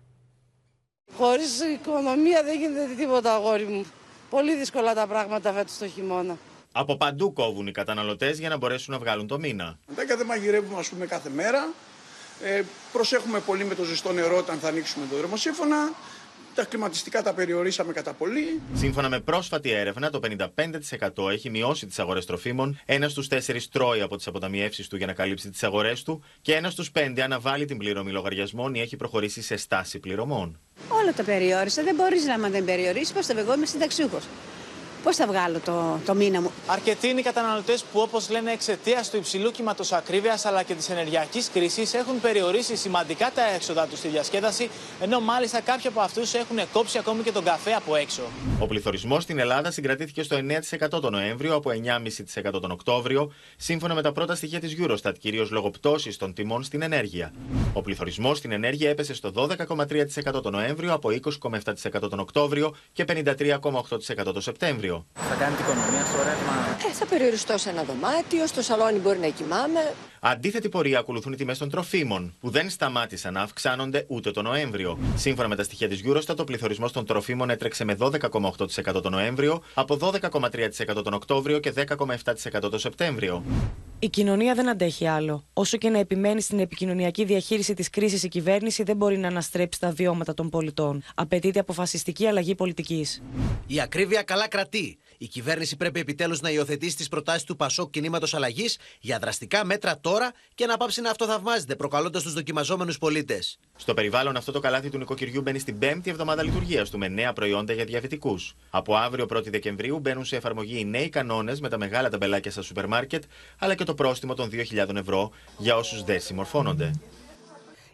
Speaker 26: Χωρίς οικονομία δεν γίνεται τίποτα, αγόρι μου. Πολύ δύσκολα τα πράγματα φέτος το χειμώνα.
Speaker 27: Από παντού κόβουν οι καταναλωτές για να μπορέσουν να βγάλουν το μήνα.
Speaker 28: Δεν δεν μαγειρεύουμε ας πούμε κάθε μέρα. Ε, προσέχουμε πολύ με το ζεστό νερό όταν θα ανοίξουμε το δρομοσύφωνα. Τα κλιματιστικά τα περιορίσαμε κατά πολύ.
Speaker 27: Σύμφωνα με πρόσφατη έρευνα, το 55% έχει μειώσει τις αγορές τροφίμων, ένας στους τέσσερις τρώει από τις αποταμιεύσεις του για να καλύψει τις αγορές του και ένας στους πέντε αναβάλει την πληρωμή λογαριασμών ή έχει προχωρήσει σε στάση πληρωμών.
Speaker 29: Όλα τα περιόρισα. Δεν μπορείς να δεν περιορίσει. Πώς θα εγώ είμαι συνταξιούχος. Πώς θα βγάλω το, το μήνα μου;
Speaker 30: Αρκετοί είναι οι καταναλωτές που, όπως λένε, εξαιτίας του υψηλού κύματος ακρίβειας αλλά και της ενεργειακής κρίσης, έχουν περιορίσει σημαντικά τα έξοδα τους στη διασκέδαση, ενώ μάλιστα κάποιοι από αυτούς έχουν κόψει ακόμη και τον καφέ από έξω.
Speaker 27: Ο πληθωρισμός στην Ελλάδα συγκρατήθηκε στο 9% τον Νοέμβριο από 9,5% τον Οκτώβριο, σύμφωνα με τα πρώτα στοιχεία της Eurostat, κυρίως λόγω πτώσης των τιμών στην ενέργεια. Ο πληθωρισμός στην ενέργεια έπεσε στο 12,3% τον Νοέμβριο από 20,7% τον Οκτώβριο και 53,8% τον Σεπτέμβριο.
Speaker 30: Θα κάνετε οικονομία στο ρεύμα;
Speaker 29: Ε, θα περιοριστώ σε ένα δωμάτιο, στο σαλόνι μπορεί να κοιμάμαι.
Speaker 27: Αντίθετη πορεία ακολουθούν οι τιμές των τροφίμων, που δεν σταμάτησαν να αυξάνονται ούτε τον Νοέμβριο. Σύμφωνα με τα στοιχεία της Eurostat, ο πληθωρισμός των τροφίμων έτρεξε με 12,8% τον Νοέμβριο, από 12,3% τον Οκτώβριο και 10,7% τον Σεπτέμβριο.
Speaker 31: Η κοινωνία δεν αντέχει άλλο. Όσο και να επιμένει στην επικοινωνιακή διαχείριση της κρίσης, η κυβέρνηση δεν μπορεί να αναστρέψει τα βιώματα των πολιτών. Απαιτείται αποφασιστική αλλαγή πολιτικής.
Speaker 32: Η ακρίβεια καλά κρατεί. Η κυβέρνηση πρέπει επιτέλους να υιοθετήσει τις προτάσεις του Πασόκ Κινήματος Αλλαγής για δραστικά μέτρα τώρα και να πάψει να αυτοθαυμάζεται, προκαλώντας τους δοκιμαζόμενους πολίτες.
Speaker 27: Στο περιβάλλον αυτό το καλάθι του νοικοκυριού μπαίνει στην πέμπτη εβδομάδα λειτουργίας του με νέα προϊόντα για διαβητικούς. Από αύριο 1η Δεκεμβρίου μπαίνουν σε εφαρμογή οι νέοι κανόνες με τα μεγάλα ταμπελάκια στα σούπερ μάρκετ, αλλά και το πρόστιμο των 2.000 ευρώ για όσους δεν συμμορφώνονται.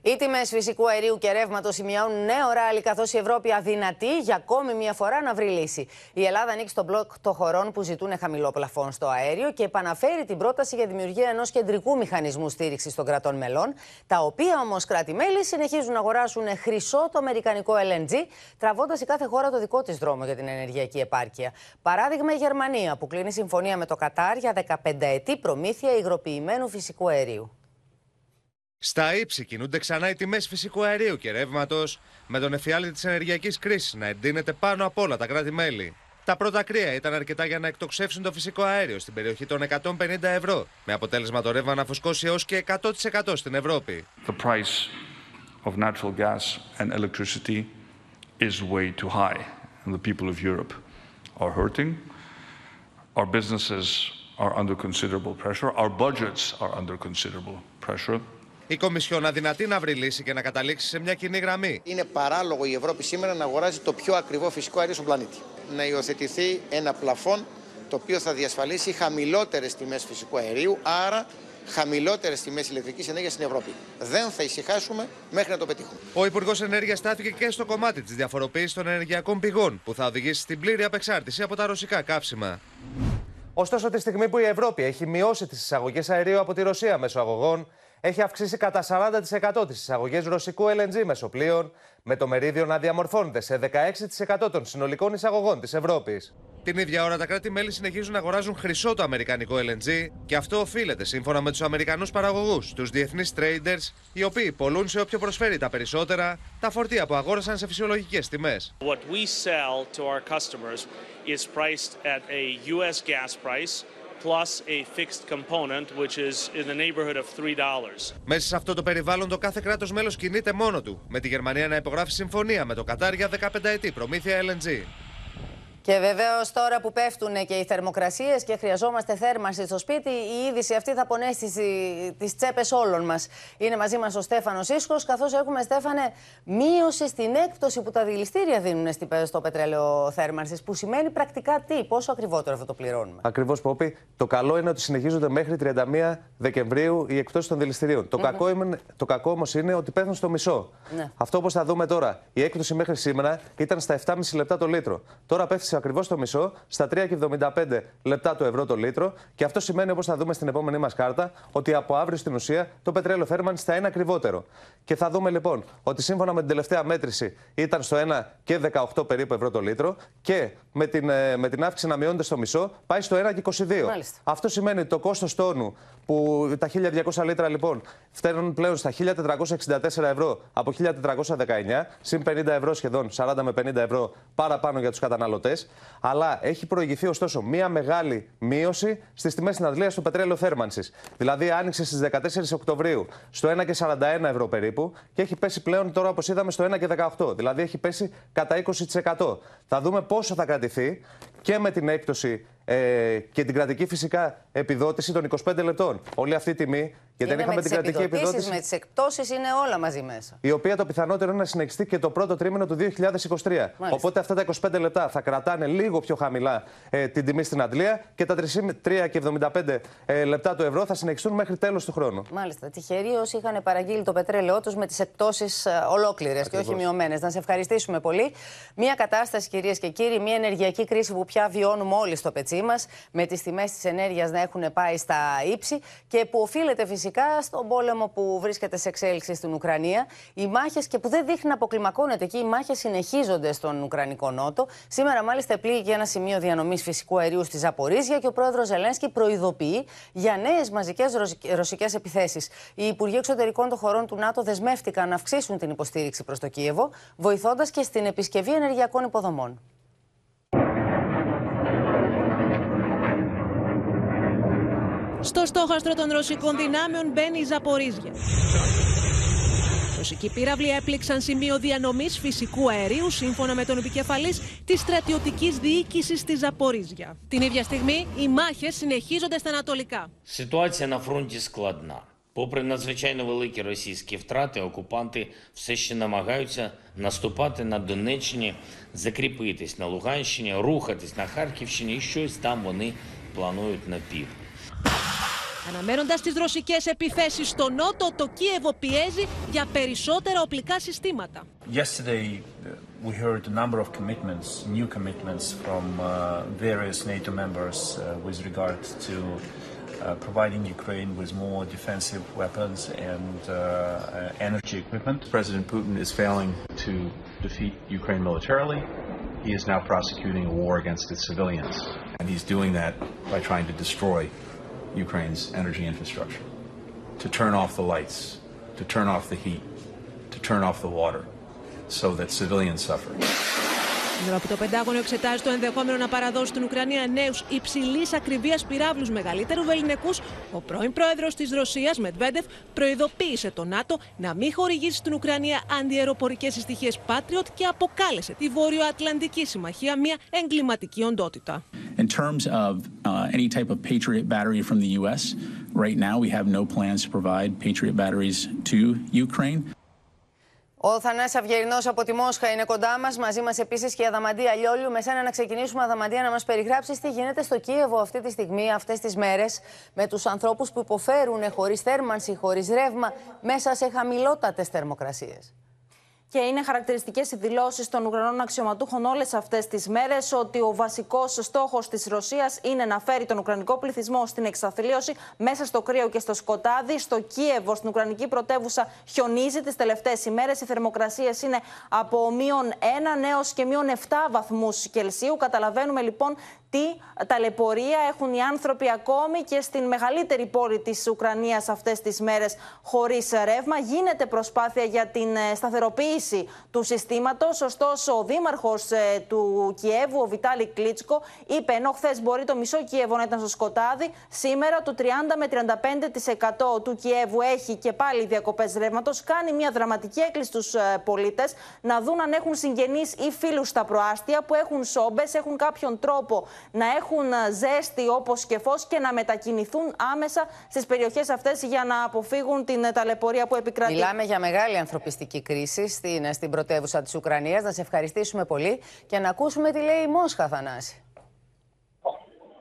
Speaker 2: Οι τιμές φυσικού αερίου και ρεύματος σημειώνουν νέο ράλι, καθώς η Ευρώπη αδυνατεί για ακόμη μία φορά να βρει λύση. Η Ελλάδα ανοίξει στον μπλοκ των χωρών που ζητούν χαμηλό πλαφόν στο αέριο και επαναφέρει την πρόταση για δημιουργία ενός κεντρικού μηχανισμού στήριξης των κρατών μελών, τα οποία όμως κράτη-μέλη συνεχίζουν να αγοράσουν χρυσό το αμερικανικό LNG, τραβώντας η κάθε χώρα το δικό της δρόμο για την ενεργειακή επάρκεια. Παράδειγμα, η Γερμανία, που κλείνει συμφωνία με το Κατάρ για 15 ετή προμήθεια υγροποιημένου φυσικού αερίου.
Speaker 33: Στα ύψη κινούνται ξανά οι τιμές φυσικού αερίου και ρεύματος, με τον εφιάλτη της ενεργειακής κρίσης να εντείνεται πάνω απ' όλα τα κράτη-μέλη. Τα πρώτα κρύα ήταν αρκετά για να εκτοξεύσουν το φυσικό αέριο στην περιοχή των 150 ευρώ, με αποτέλεσμα το ρεύμα να φουσκώσει έως και 100% στην Ευρώπη.
Speaker 34: The price of natural gas and electricity is way too high, and the people of Europe are hurting. Our businesses are under considerable pressure. Our budgets are under considerable pressure.
Speaker 33: Η Κομισιόν αδυνατεί να βρει λύση και να καταλήξει σε μια κοινή γραμμή.
Speaker 35: Είναι παράλογο η Ευρώπη σήμερα να αγοράζει το πιο ακριβό φυσικό αέριο στον πλανήτη. Να υιοθετηθεί ένα πλαφόν το οποίο θα διασφαλίσει χαμηλότερες τιμές φυσικού αερίου, άρα χαμηλότερες τιμές ηλεκτρικής ενέργειας στην Ευρώπη. Δεν θα ησυχάσουμε μέχρι να το πετύχουμε.
Speaker 33: Ο Υπουργός Ενέργειας στάθηκε και στο κομμάτι της διαφοροποίησης των ενεργειακών πηγών, που θα οδηγήσει στην πλήρη απεξάρτηση από τα ρωσικά καύσιμα. Ωστόσο, τη στιγμή που η Ευρώπη έχει μειώσει τις εισαγωγές αερίου από τη Ρωσία μέσω αγωγών, έχει αυξήσει κατά 40% τις εισαγωγές ρωσικού LNG μεσοπλοίων, με το μερίδιο να διαμορφώνεται σε 16% των συνολικών εισαγωγών της Ευρώπης. Την ίδια ώρα τα κράτη-μέλη συνεχίζουν να αγοράζουν χρυσό το αμερικανικό LNG και αυτό οφείλεται σύμφωνα με τους Αμερικανούς παραγωγούς, τους διεθνείς traders, οι οποίοι πολλούν σε όποιο προσφέρει τα περισσότερα τα φορτία που αγόρασαν σε φυσιολογικές τιμές.
Speaker 36: What we sell to our customers is priced at a US gas price plus a fixed component, which is in the neighborhood of $3.
Speaker 33: Μέσα σε αυτό το περιβάλλον το κάθε κράτος μέλος κινείται μόνο του, με τη Γερμανία να υπογράφει συμφωνία με το Κατάρ για 15 ετή προμήθεια LNG.
Speaker 2: Και βεβαίως τώρα που πέφτουν και οι θερμοκρασίες και χρειαζόμαστε θέρμανση στο σπίτι, η είδηση αυτή θα πονέσει τις τσέπες όλων μας. Είναι μαζί μας ο Στέφανος Ίσχος, καθώς έχουμε, Στέφανε, μείωση στην έκπτωση που τα δηληστήρια δίνουν στο πετρέλαιο θέρμανσης. Που σημαίνει πρακτικά τι, πόσο ακριβότερο αυτό το πληρώνουμε.
Speaker 33: Ακριβώς, Πόπη. Το καλό είναι ότι συνεχίζονται μέχρι 31 Δεκεμβρίου οι εκπτώσεις των δηληστηρίων. Το, mm -hmm. κακό, είναι, το κακό όμως είναι ότι πέφτουν στο μισό. Ναι. Αυτό όπως θα δούμε τώρα. Η έκπτωση μέχρι σήμερα ήταν στα 7,5 λεπτά το λίτρο. Τώρα πέφτει ακριβώς το μισό, στα 3,75 λεπτά το ευρώ το λίτρο. Και αυτό σημαίνει, όπως θα δούμε στην επόμενή μας κάρτα, ότι από αύριο στην ουσία το πετρέλαιο θέρμανση θα είναι ακριβότερο. Και θα δούμε λοιπόν ότι σύμφωνα με την τελευταία μέτρηση ήταν στο 1 και 18 περίπου ευρώ το λίτρο και με την, με την αύξηση να μειώνεται στο μισό πάει στο 1 και 22. Μάλιστα. Αυτό σημαίνει ότι το κόστος τόνου που τα 1.200 λίτρα λοιπόν φταίνουν πλέον στα 1.464 ευρώ από 1.419, συν 50 ευρώ σχεδόν, 40 με 50 ευρώ παραπάνω για τους καταναλωτές. Αλλά έχει προηγηθεί ωστόσο μία μεγάλη μείωση στις τιμές στην Αντλία στο πετρέλαιο θέρμανσης. Δηλαδή άνοιξε στις 14 Οκτωβρίου στο 1,41 ευρώ περίπου και έχει πέσει πλέον τώρα, όπως είδαμε, στο 1,18. Δηλαδή έχει πέσει κατά 20%. Θα δούμε πόσο θα κρατηθεί και με την έκπτωση ε, και την κρατική φυσικά επιδότηση των 25 λεπτών. Όλη αυτή η τιμή, γιατί
Speaker 2: είναι
Speaker 33: δεν είχαμε
Speaker 2: με
Speaker 33: την
Speaker 2: τις
Speaker 33: κρατική
Speaker 2: επιδοτήσεις,
Speaker 33: επιδότηση.
Speaker 2: Με τις εκπτώσεις είναι όλα μαζί μέσα.
Speaker 33: Η οποία το πιθανότερο είναι να συνεχιστεί και το πρώτο τρίμηνο του 2023. Οπότε αυτά τα 25 λεπτά θα κρατάνε λίγο πιο χαμηλά ε, την τιμή στην Αντλία και τα 3,75 ε, λεπτά του ευρώ θα συνεχιστούν μέχρι τέλος του χρόνου.
Speaker 2: Μάλιστα. Τυχεροί όσοι είχαν παραγγείλει το πετρέλαιό τους με τις εκπτώσεις ολόκληρες και όχι μειωμένες. Να σε ευχαριστήσουμε πολύ. Μία κατάσταση, κυρίες και κύριοι, μία ενεργειακή κρίση που πια βιώνουμε όλοι στο πετσί μας, με τις τιμές της ενέργειας να έχουν πάει στα ύψη και που οφείλεται φυσικά στον πόλεμο που βρίσκεται σε εξέλιξη στην Ουκρανία. Οι μάχες και που δεν δείχνει να αποκλιμακώνεται εκεί, οι μάχες συνεχίζονται στον Ουκρανικό Νότο. Σήμερα, μάλιστα, πλήγει και ένα σημείο διανομής φυσικού αερίου στη Ζαπορίζια και ο πρόεδρος Ζελένσκι προειδοποιεί για νέες μαζικές ρωσικές επιθέσεις. Οι Υπουργοί Εξωτερικών των χωρών του ΝΑΤΟ δεσμεύτηκαν να αυξήσουν την υποστήριξη προς το Κίεβο, βοηθώντας και στην επισκευή ενεργειακών υποδομών.
Speaker 37: Στο στόχαστρο των ρωσικών δυνάμεων μπαίνει η Ζαπορίζια. Ρωσικοί πύραυλοι έπληξαν σημείο διανομή φυσικού αερίου σύμφωνα με τον επικεφαλή τη στρατιωτική διοίκηση τη Ζαπορίζια. Την ίδια στιγμή, οι μάχε συνεχίζονται στα ανατολικά.
Speaker 38: Ситуація на фронті складна. Попри надзвичайно великі російські втрати, окупанти все ще намагаються наступати на Донеччині, закріпитись на Луганщині, рухатись на Харківщині, і щось там вони планують на півдні.
Speaker 37: Αναμένοντα τι ρωσικέ επιθέσει στο Νότο, το Κίεβο πιέζει για περισσότερα οπλικά συστήματα.
Speaker 39: Yesterday, uh, we heard a number of commitments, new commitments from uh, various NATO members uh, with regard to uh, providing Ukraine with more defensive weapons and uh, uh, energy equipment.
Speaker 40: President Putin is failing to defeat Ukraine militarily. He is now prosecuting a war against its civilians. And he's doing that by trying to destroy Ukraine's energy infrastructure, to turn off the lights, to turn off the heat, to turn off the water, so that civilians suffer.
Speaker 37: Ενώ από το Πεντάγωνο εξετάζει το ενδεχόμενο να παραδώσει στην Ουκρανία νέους υψηλής ακριβίας πυράβλους μεγαλύτερου βεληνικού, ο πρώην πρόεδρος της Ρωσίας, Μετβέντεφ, προειδοποίησε το ΝΑΤΟ να μην χορηγήσει στην Ουκρανία αντιεροπορικές συστοιχίε Patriot και αποκάλεσε τη Βόρειο-Ατλαντική Συμμαχία μια εγκληματική οντότητα.
Speaker 41: In terms of uh, any type of Patriot battery from the U.S., right now we have no plans to provide Patriot batteries to Ukraine.
Speaker 2: Ο Θανάσης Αυγερινός από τη Μόσχα είναι κοντά μας. Μαζί μας επίσης και η Αδαμαντία Λιόλιου. Με σένα να ξεκινήσουμε, Αδαμαντία, να μας περιγράψεις τι γίνεται στο Κίεβο αυτή τη στιγμή, αυτές τις μέρες, με τους ανθρώπους που υποφέρουν χωρίς θέρμανση, χωρίς ρεύμα, μέσα σε χαμηλότατες θερμοκρασίες.
Speaker 42: Και είναι χαρακτηριστικές οι δηλώσεις των Ουκρανών αξιωματούχων όλες αυτές τις μέρες ότι ο βασικός στόχος της Ρωσίας είναι να φέρει τον Ουκρανικό πληθυσμό στην εξαθλίωση μέσα στο κρύο και στο σκοτάδι. Στο Κίεβο, στην Ουκρανική πρωτεύουσα, χιονίζει τις τελευταίες ημέρες. Οι θερμοκρασίες είναι από μείον 1 έως και μείον 7 βαθμούς Κελσίου. Καταλαβαίνουμε λοιπόν τι ταλαιπωρία έχουν οι άνθρωποι ακόμη και στην μεγαλύτερη πόλη της Ουκρανίας αυτές τις μέρες χωρίς ρεύμα. Γίνεται προσπάθεια για την ε, σταθεροποίηση του συστήματος. Ωστόσο, ο δήμαρχος ε, του Κιέβου, ο Βιτάλη Κλίτσκο, είπε ενώ χθες μπορεί το μισό Κιέβο να ήταν στο σκοτάδι, σήμερα το 30 με 35% του Κιέβου έχει και πάλι διακοπές ρεύματος. Κάνει μια δραματική έκκληση στους ε, πολίτες να δουν αν έχουν συγγενείς ή φίλους στα προάστια που έχουν σόμπες, έχουν κάποιον τρόπο να έχουν ζέστη όπως και φως και να μετακινηθούν άμεσα στις περιοχές αυτές για να αποφύγουν την ταλαιπωρία που επικρατεί.
Speaker 2: Μιλάμε για μεγάλη ανθρωπιστική κρίση στην, στην πρωτεύουσα της Ουκρανίας. Να σε ευχαριστήσουμε πολύ και να ακούσουμε τι λέει η Μόσχα, Θανάση.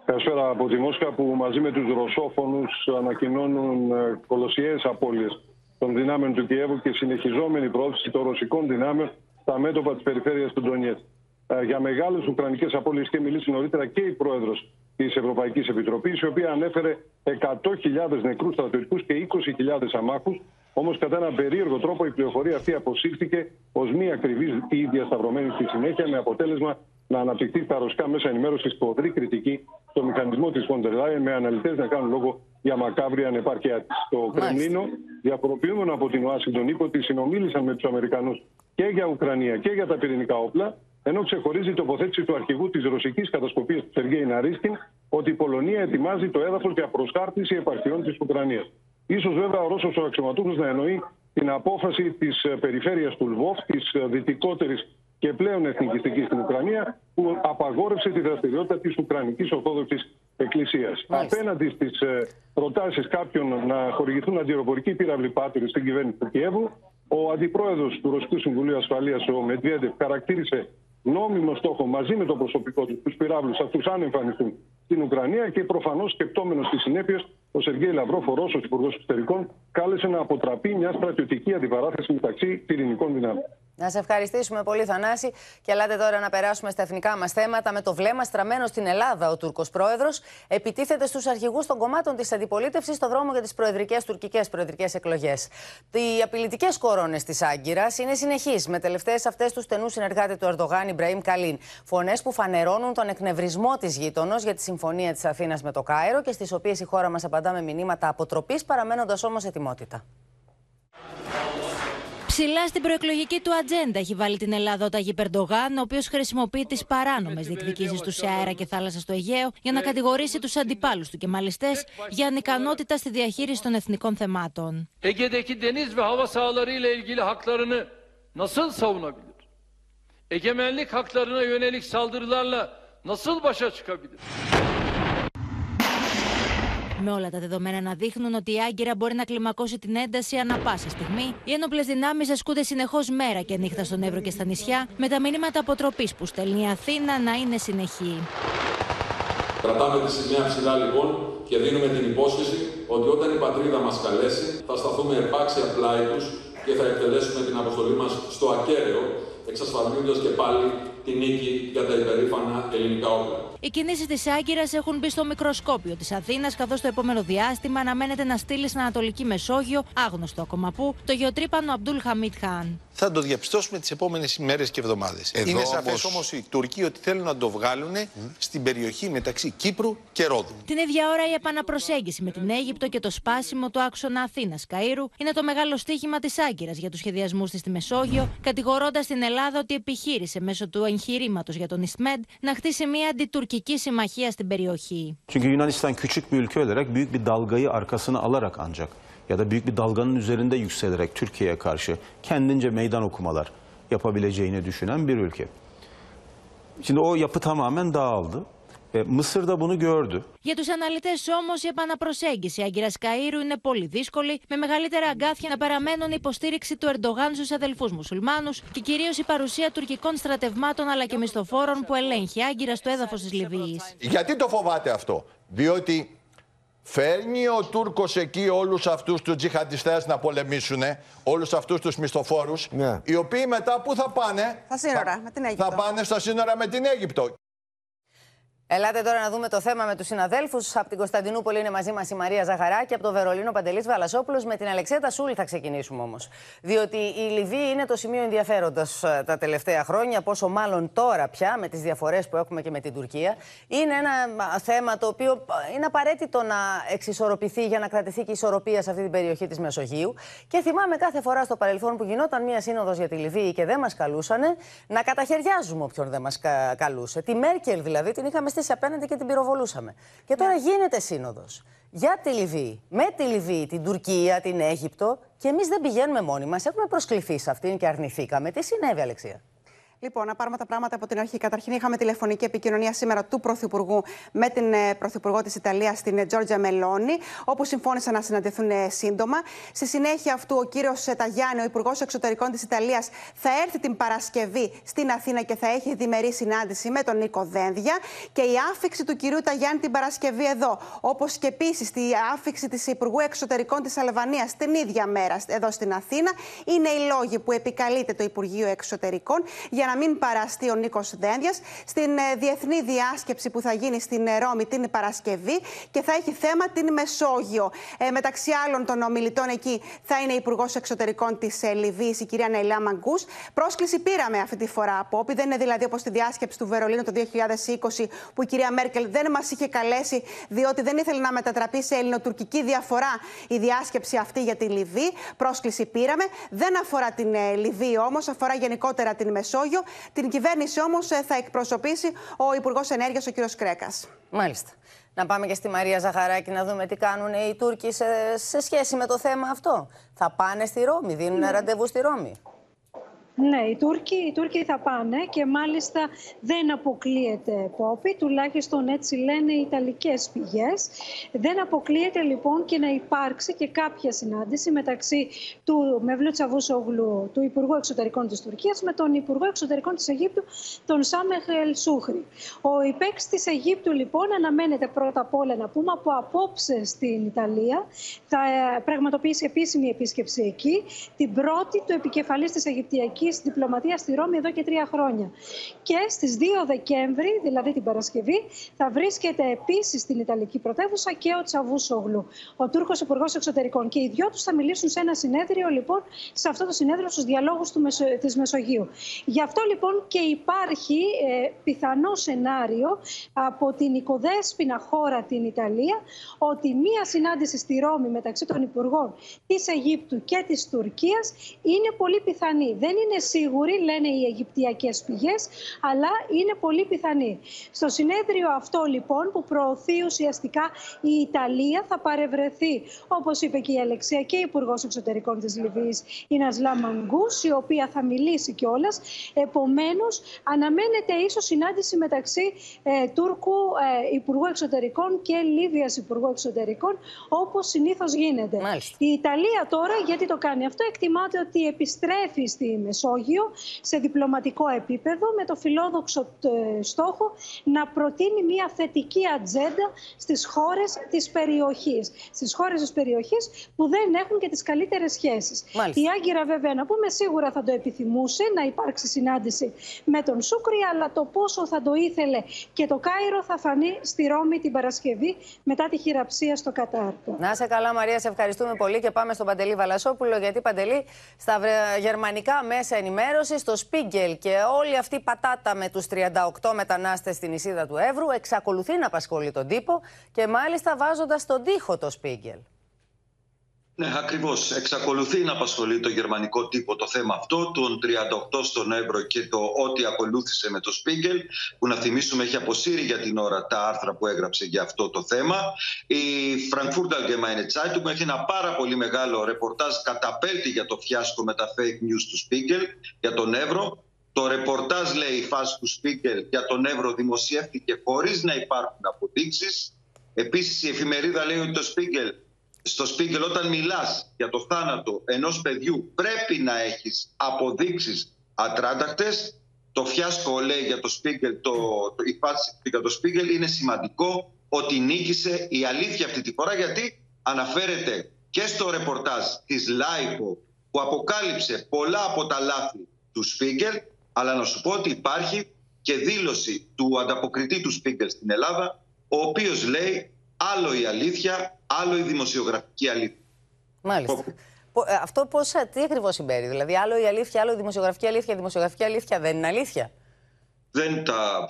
Speaker 43: Καλησπέρα από τη Μόσχα που μαζί με τους ρωσόφωνους ανακοινώνουν ε, κολοσιαίες απώλειες των δυνάμεων του Κιέβου και συνεχιζόμενη πρόθεση των ρωσικών δυνάμεων στα μέτωπα της περιφέρειας του Ντονιέτ. Ε, για μεγάλες ουκρανικές απώλειες και μιλήσει νωρίτερα και η πρόεδρος της Ευρωπαϊκής Επιτροπής, η οποία ανέφερε 100.000 νεκρούς στρατιωτικούς και 20.000 αμάχους. Όμως κατά έναν περίεργο τρόπο η πληροφορία αυτή αποσύρθηκε ως μη ακριβής ή διασταυρωμένη στη συνέχεια με αποτέλεσμα να αναπτυχθεί στα ρωσικά μέσα ενημέρωσης σφοδρή κριτική στο μηχανισμό της Φοντερ με αναλυτές να κάνουν λόγο για μακάβρια ανεπάρκεια της. Το Κρεμλίνο, διαφοροποιούμενο από την Ουάσιγκτον, είπε ότι συνομίλησαν με τους Αμερικανούς και για Ουκρανία και για τα πυρηνικά όπλα, ενώ ξεχωρίζει η τοποθέτηση του αρχηγού της ρωσικής κατασκοπίας του Σεργέη Ναρίσκιν ότι η Πολωνία ετοιμάζει το έδαφος για προσκάρτηση επαρχιών της Ουκρανίας. σω βέβαια ο Ρώσος ο αξιωματούχος να εννοεί την απόφαση της περιφέρειας του Λβόφ, της δυτικότερης και πλέον εθνικιστικής στην Ουκρανία, που απαγόρευσε τη δραστηριότητα της Ουκρανικής Ορθόδοξης Εκκλησίας. Απέναντι στις ε, προτάσεις κάποιων να χορηγηθούν αντιεροπορικοί πύραυλοι πάτηροι στην κυβέρνηση του Κιέβου, ο αντιπρόεδρος του Ρωσικού Συμβουλίου Ασφαλείας, ο Μετβέντεφ, χαρακτήρισε νόμιμο στόχο μαζί με το προσωπικό τους τους πυράβλους αυτούς αν εμφανιστούν στην Ουκρανία και προφανώς σκεπτόμενος τι συνέπειες, ο Σεργέη Λαυρόφ, ο Ρώσο Υπουργός Εξωτερικών, κάλεσε να αποτραπεί μια στρατιωτική αντιπαράθεση μεταξύ πυρηνικών δυνάμεων.
Speaker 2: Να σε ευχαριστήσουμε πολύ, Θανάση. Και ελάτε τώρα να περάσουμε στα εθνικά μας θέματα. Με το βλέμμα στραμμένο στην Ελλάδα, ο Τούρκος πρόεδρος επιτίθεται στους αρχηγούς των κομμάτων της αντιπολίτευσης στο δρόμο για τις προεδρικές τουρκικές προεδρικές εκλογές. Οι απειλητικές κορώνες της Άγκυρας είναι συνεχείς, με τελευταίες αυτές τους στενούς συνεργάτη του Ερντογάν, Ιμπραήμ Καλίν. Φωνές που φανερώνουν τον εκνευρισμό της γείτονος για τη συμφωνία της Αθήνας με το Κάιρο και στις οποίες η χώρα μας απαντά με μηνύματα αποτροπής, παραμένοντας όμως ετοιμότητα.
Speaker 44: Ψηλά στην προεκλογική του ατζέντα έχει βάλει την Ελλάδα ο Ταγί Περντογάν, ο οποίος χρησιμοποιεί τις παράνομες διεκδικήσεις του σε αέρα και θάλασσα στο Αιγαίο για να κατηγορήσει τους αντιπάλους του και μάλιστέ για ανικανότητα στη διαχείριση των εθνικών θεμάτων.
Speaker 45: Ege'deki deniz ve hava sahaları ile ilgili haklarını nasıl savunabilir? Egemenlik haklarına yönelik saldırılarla nasıl başa çıkabilir?
Speaker 44: Με όλα τα δεδομένα να δείχνουν ότι η Άγκυρα μπορεί να κλιμακώσει την ένταση ανα πάσα στιγμή, οι ένοπλες δυνάμεις ασκούνται συνεχώς μέρα και νύχτα στον Εύρο και στα νησιά, με τα μηνύματα αποτροπής που στέλνει η Αθήνα να είναι συνεχή.
Speaker 46: Κρατάμε τη σημαία ψηλά λοιπόν και δίνουμε την υπόσχεση ότι όταν η πατρίδα μας καλέσει θα σταθούμε επάξια πλάι τους και θα εκτελέσουμε την αποστολή μας στο ακέραιο, εξασφαλίζοντας και πάλι τη νίκη για τα υπερήφανα ελληνικά όπλα.
Speaker 44: Οι κινήσεις της Άγκυρας έχουν μπει στο μικροσκόπιο της Αθήνας, καθώς το επόμενο διάστημα αναμένεται να στείλει στην Ανατολική Μεσόγειο, άγνωστο ακόμα πού, το γεωτρύπανο Αμπτούλ Χαμίτ Χάν.
Speaker 47: Θα το διαπιστώσουμε τις επόμενες ημέρες και εβδομάδες. Είναι σαφές όμω οι Τουρκοί ότι θέλουν να το βγάλουν στην περιοχή μεταξύ Κύπρου και Ρόδου.
Speaker 44: Την ίδια ώρα η επαναπροσέγγιση με την Αίγυπτο και το σπάσιμο του άξονα Αθήνα-Καΐρου είναι το μεγάλο στίχημα της Άγκυρας για τους σχεδιασμούς της στη Μεσόγειο, κατηγορώντας την Ελλάδα ότι επιχείρησε μέσω του εγχειρήματο για τον Ισμέντ να χτίσει μια αντιτουρκική συμμαχία στην περιοχή.
Speaker 48: Çünkü Yunanistan küçük bir ülke olarak büyük bir dalgayı arkasına alarak ancak ya da büyük bir dalganın üzerinde yükselerek Türkiye'ye karşı kendince meydan okumalar yapabileceğini düşünen bir ülke. Şimdi o yapı tamamen dağıldı. Ε, Μısır da bunu gördü.
Speaker 44: Για τους αναλυτές όμως, η επαναπροσέγγιση Άγκυρα Καΐρου είναι πολύ δύσκολη, με μεγαλύτερα αγκάθια να παραμένουν η υποστήριξη του Ερντογάν στους αδελφούς μουσουλμάνους και κυρίως η παρουσία τουρκικών στρατευμάτων αλλά και μισθοφόρων που ελέγχει Άγκυρα στο έδαφος της Λιβύης.
Speaker 49: Γιατί το φοβάται αυτό, Διότι Φέρνει ο Τούρκος εκεί όλους αυτούς τους τζιχαντιστές να πολεμήσουν, όλους αυτούς τους μισθοφόρους, ναι. οι οποίοι μετά πού θα πάνε,
Speaker 50: στα σύνορα,
Speaker 49: θα,
Speaker 50: με την Αίγυπτο.
Speaker 49: θα πάνε στα σύνορα με την Αίγυπτο.
Speaker 2: Ελάτε τώρα να δούμε το θέμα με τους συναδέλφους. Από την Κωνσταντινούπολη είναι μαζί μας η Μαρία Ζαχαράκη, από το Βερολίνο Παντελής Βαλασόπουλος. Με την Αλεξέτα Σούλη θα ξεκινήσουμε όμως. Διότι η Λιβύη είναι το σημείο ενδιαφέροντα ε, τα τελευταία χρόνια, πόσο μάλλον τώρα πια με τις διαφορές που έχουμε και με την Τουρκία. Είναι ένα θέμα το οποίο ε, είναι απαραίτητο να εξισορροπηθεί για να κρατηθεί και η ισορροπία σε αυτή την περιοχή της Μεσογείου. Και θυμάμαι κάθε φορά στο παρελθόν που γινόταν μία σύνοδος για τη Λιβύη και δεν μας καλούσαν, να καταχαιριάζουμε όποιον δεν μας καλούσε. Τη Μέρκελ δηλαδή την είχαμε στήσει απέναντι και την πυροβολούσαμε. Και τώρα ναι. γίνεται σύνοδος για τη Λιβύη, με τη Λιβύη, την Τουρκία, την Αίγυπτο και εμείς δεν πηγαίνουμε μόνοι μας. Έχουμε προσκληθεί σε αυτήν και αρνηθήκαμε. Τι συνέβη, Αλεξία;
Speaker 50: Λοιπόν, να πάρουμε τα πράγματα από την αρχή. Καταρχήν, είχαμε τηλεφωνική επικοινωνία σήμερα του Πρωθυπουργού με την ε, Πρωθυπουργό της Ιταλίας, την ε, Τζόρτζια Μελώνη, όπου συμφώνησαν να συναντηθούν ε, σύντομα. Στη συνέχεια αυτού, ο κύριος Ταγιάννη, ο Υπουργός Εξωτερικών της Ιταλίας, θα έρθει την Παρασκευή στην Αθήνα και θα έχει διμερή συνάντηση με τον Νίκο Δένδια. Και η άφηξη του κυρίου Ταγιάννη την Παρασκευή εδώ, όπως και επίσης η άφηξη της Υπουργού Εξωτερικών της Αλβανίας την ίδια μέρα εδώ στην Αθήνα, είναι οι λόγοι που επικαλείται το Υπουργείο Εξωτερικών για να μην παραστεί ο Νίκος Δένδιας στην ε, διεθνή διάσκεψη που θα γίνει στην ε, Ρώμη την Παρασκευή και θα έχει θέμα την Μεσόγειο. Ε, μεταξύ άλλων των ομιλητών εκεί θα είναι η Υπουργός Εξωτερικών της ε, Λιβύης, η κυρία Ναϊλά Μαγκούς. Πρόσκληση πήραμε αυτή τη φορά από όπι. Δεν είναι δηλαδή όπως τη διάσκεψη του Βερολίνου το 2020 που η κυρία Μέρκελ δεν μας είχε καλέσει διότι δεν ήθελε να μετατραπεί σε ελληνοτουρκική διαφορά η διάσκεψη αυτή για τη Λιβύη. Πρόσκληση πήραμε. Δεν αφορά την ε, Λιβύη όμως, αφορά γενικότερα την Μεσόγειο. Την κυβέρνηση όμως ε, θα εκπροσωπήσει ο Υπουργός Ενέργειας, ο κ. Κρέκας.
Speaker 2: Μάλιστα. Να πάμε και στη Μαρία Ζαχαράκη να δούμε τι κάνουν οι Τούρκοι σε, σε σχέση με το θέμα αυτό. Θα πάνε στη Ρώμη, δίνουν ναι. ραντεβού στη Ρώμη.
Speaker 51: Ναι, οι Τούρκοι, οι Τούρκοι θα πάνε και μάλιστα δεν αποκλείεται πόπη, τουλάχιστον έτσι λένε οι Ιταλικές πηγές. Δεν αποκλείεται λοιπόν και να υπάρξει και κάποια συνάντηση μεταξύ του Μευλού Τσαβούσογλου, του Υπουργού Εξωτερικών της Τουρκίας, με τον Υπουργό Εξωτερικών της Αιγύπτου, τον Σάμεχ Ελσούχρη. Ο υπέξ της Αιγύπτου λοιπόν αναμένεται πρώτα απ' όλα να πούμε από απόψε στην Ιταλία. Θα ε, πραγματοποιήσει επίσημη επίσκεψη εκεί. Την πρώτη του επικεφαλής της Αιγυπτιακής διπλωματία στη Ρώμη εδώ και τρία χρόνια. Και στις 2 Δεκέμβρη, δηλαδή την Παρασκευή, θα βρίσκεται επίσης στην Ιταλική πρωτεύουσα και ο Τσαβούσογλου, ο Τούρκος Υπουργός Εξωτερικών. Και οι δυο τους θα μιλήσουν σε ένα συνέδριο, λοιπόν, σε αυτό το συνέδριο στους διαλόγους Μεσο... της Μεσογείου. Γι' αυτό λοιπόν και υπάρχει ε, πιθανό σενάριο από την οικοδέσποινα χώρα την Ιταλία ότι μία συνάντηση στη Ρώμη μεταξύ των Υπουργών της Αιγύπτου και της Τουρκίας είναι πολύ πιθανή. Δεν είναι σίγουροι, λένε οι Αιγυπτιακές πηγές, αλλά είναι πολύ πιθανή. Στο συνέδριο αυτό λοιπόν που προωθεί ουσιαστικά η Ιταλία θα παρευρεθεί, όπως είπε και η Αλεξία και η Υπουργός Εξωτερικών της Λιβύης, η Νασλά Μαγκούς, η οποία θα μιλήσει κιόλας. Επομένως, αναμένεται ίσως συνάντηση μεταξύ ε, Τούρκου ε, Υπουργού Εξωτερικών και Λίβιας Υπουργού Εξωτερικών, όπως συνήθως γίνεται. Η Ιταλία τώρα, γιατί το κάνει αυτό, εκτιμάται ότι επιστρέφει στη Μεσόγειο σε διπλωματικό επίπεδο με το φιλόδοξο ε, στόχο να προτείνει μια θετική ατζέντα στις χώρες της περιοχής. Στις χώρες της περιοχής που δεν έχουν και τις καλύτερες σχέσεις. Η Άγκυρα βέβαια να πούμε σίγουρα θα το επιθυμούσε να υπάρξει συνάντηση με τον Σούκρι αλλά το πόσο θα το ήθελε και το Κάιρο θα φανεί στη Ρώμη την Παρασκευή μετά τη χειραψία στο Κατάρ.
Speaker 2: Να σε καλά Μαρία, σε ευχαριστούμε πολύ και πάμε στον Παντελή Βαλασόπουλο γιατί Παντελή στα γερμανικά μέσα ενημέρωσης στο Σπίγκελ και όλη αυτή η πατάτα με τους 38 μετανάστες στην Ισίδα του Εύρου εξακολουθεί να απασχολεί τον τύπο και μάλιστα βάζοντας τον τοίχο το Σπίγκελ.
Speaker 52: Ναι, ακριβώς. Εξακολουθεί να απασχολεί το γερμανικό τύπο το θέμα αυτό, τον 38 στον Εύρο και το ό,τι ακολούθησε με το Σπίγκελ, που να θυμίσουμε έχει αποσύρει για την ώρα τα άρθρα που έγραψε για αυτό το θέμα. Η Frankfurt Allgemeine Zeitung έχει ένα πάρα πολύ μεγάλο ρεπορτάζ καταπέλτη για το φιάσκο με τα fake news του Σπίγκελ για τον Εύρο. Το ρεπορτάζ, λέει η φάση του Σπίγκελ για τον Εύρο δημοσιεύτηκε χωρίς να υπάρχουν αποδείξεις. Επίσης, η εφημερίδα λέει ότι το Σπίγκελ στο Σπίγκελ όταν μιλάς για το θάνατο ενός παιδιού πρέπει να έχεις αποδείξεις ατράντακτες. Το φιάσκο λέει για το Σπίγκελ, το, το, η φάση για το Σπίγκελ είναι σημαντικό ότι νίκησε η αλήθεια αυτή τη φορά γιατί αναφέρεται και στο ρεπορτάζ της Λάιπο που αποκάλυψε πολλά από τα λάθη του Σπίγκελ αλλά να σου πω ότι υπάρχει και δήλωση του ανταποκριτή του Σπίγκελ στην Ελλάδα ο οποίος λέει άλλο η αλήθεια, άλλο η δημοσιογραφική αλήθεια.
Speaker 2: Μάλιστα. Ε, αυτό πώς, ε, τι ακριβώς συμπέρι, δηλαδή άλλο η αλήθεια, άλλο η δημοσιογραφική αλήθεια, η δημοσιογραφική αλήθεια δεν είναι αλήθεια;
Speaker 52: Δεν τα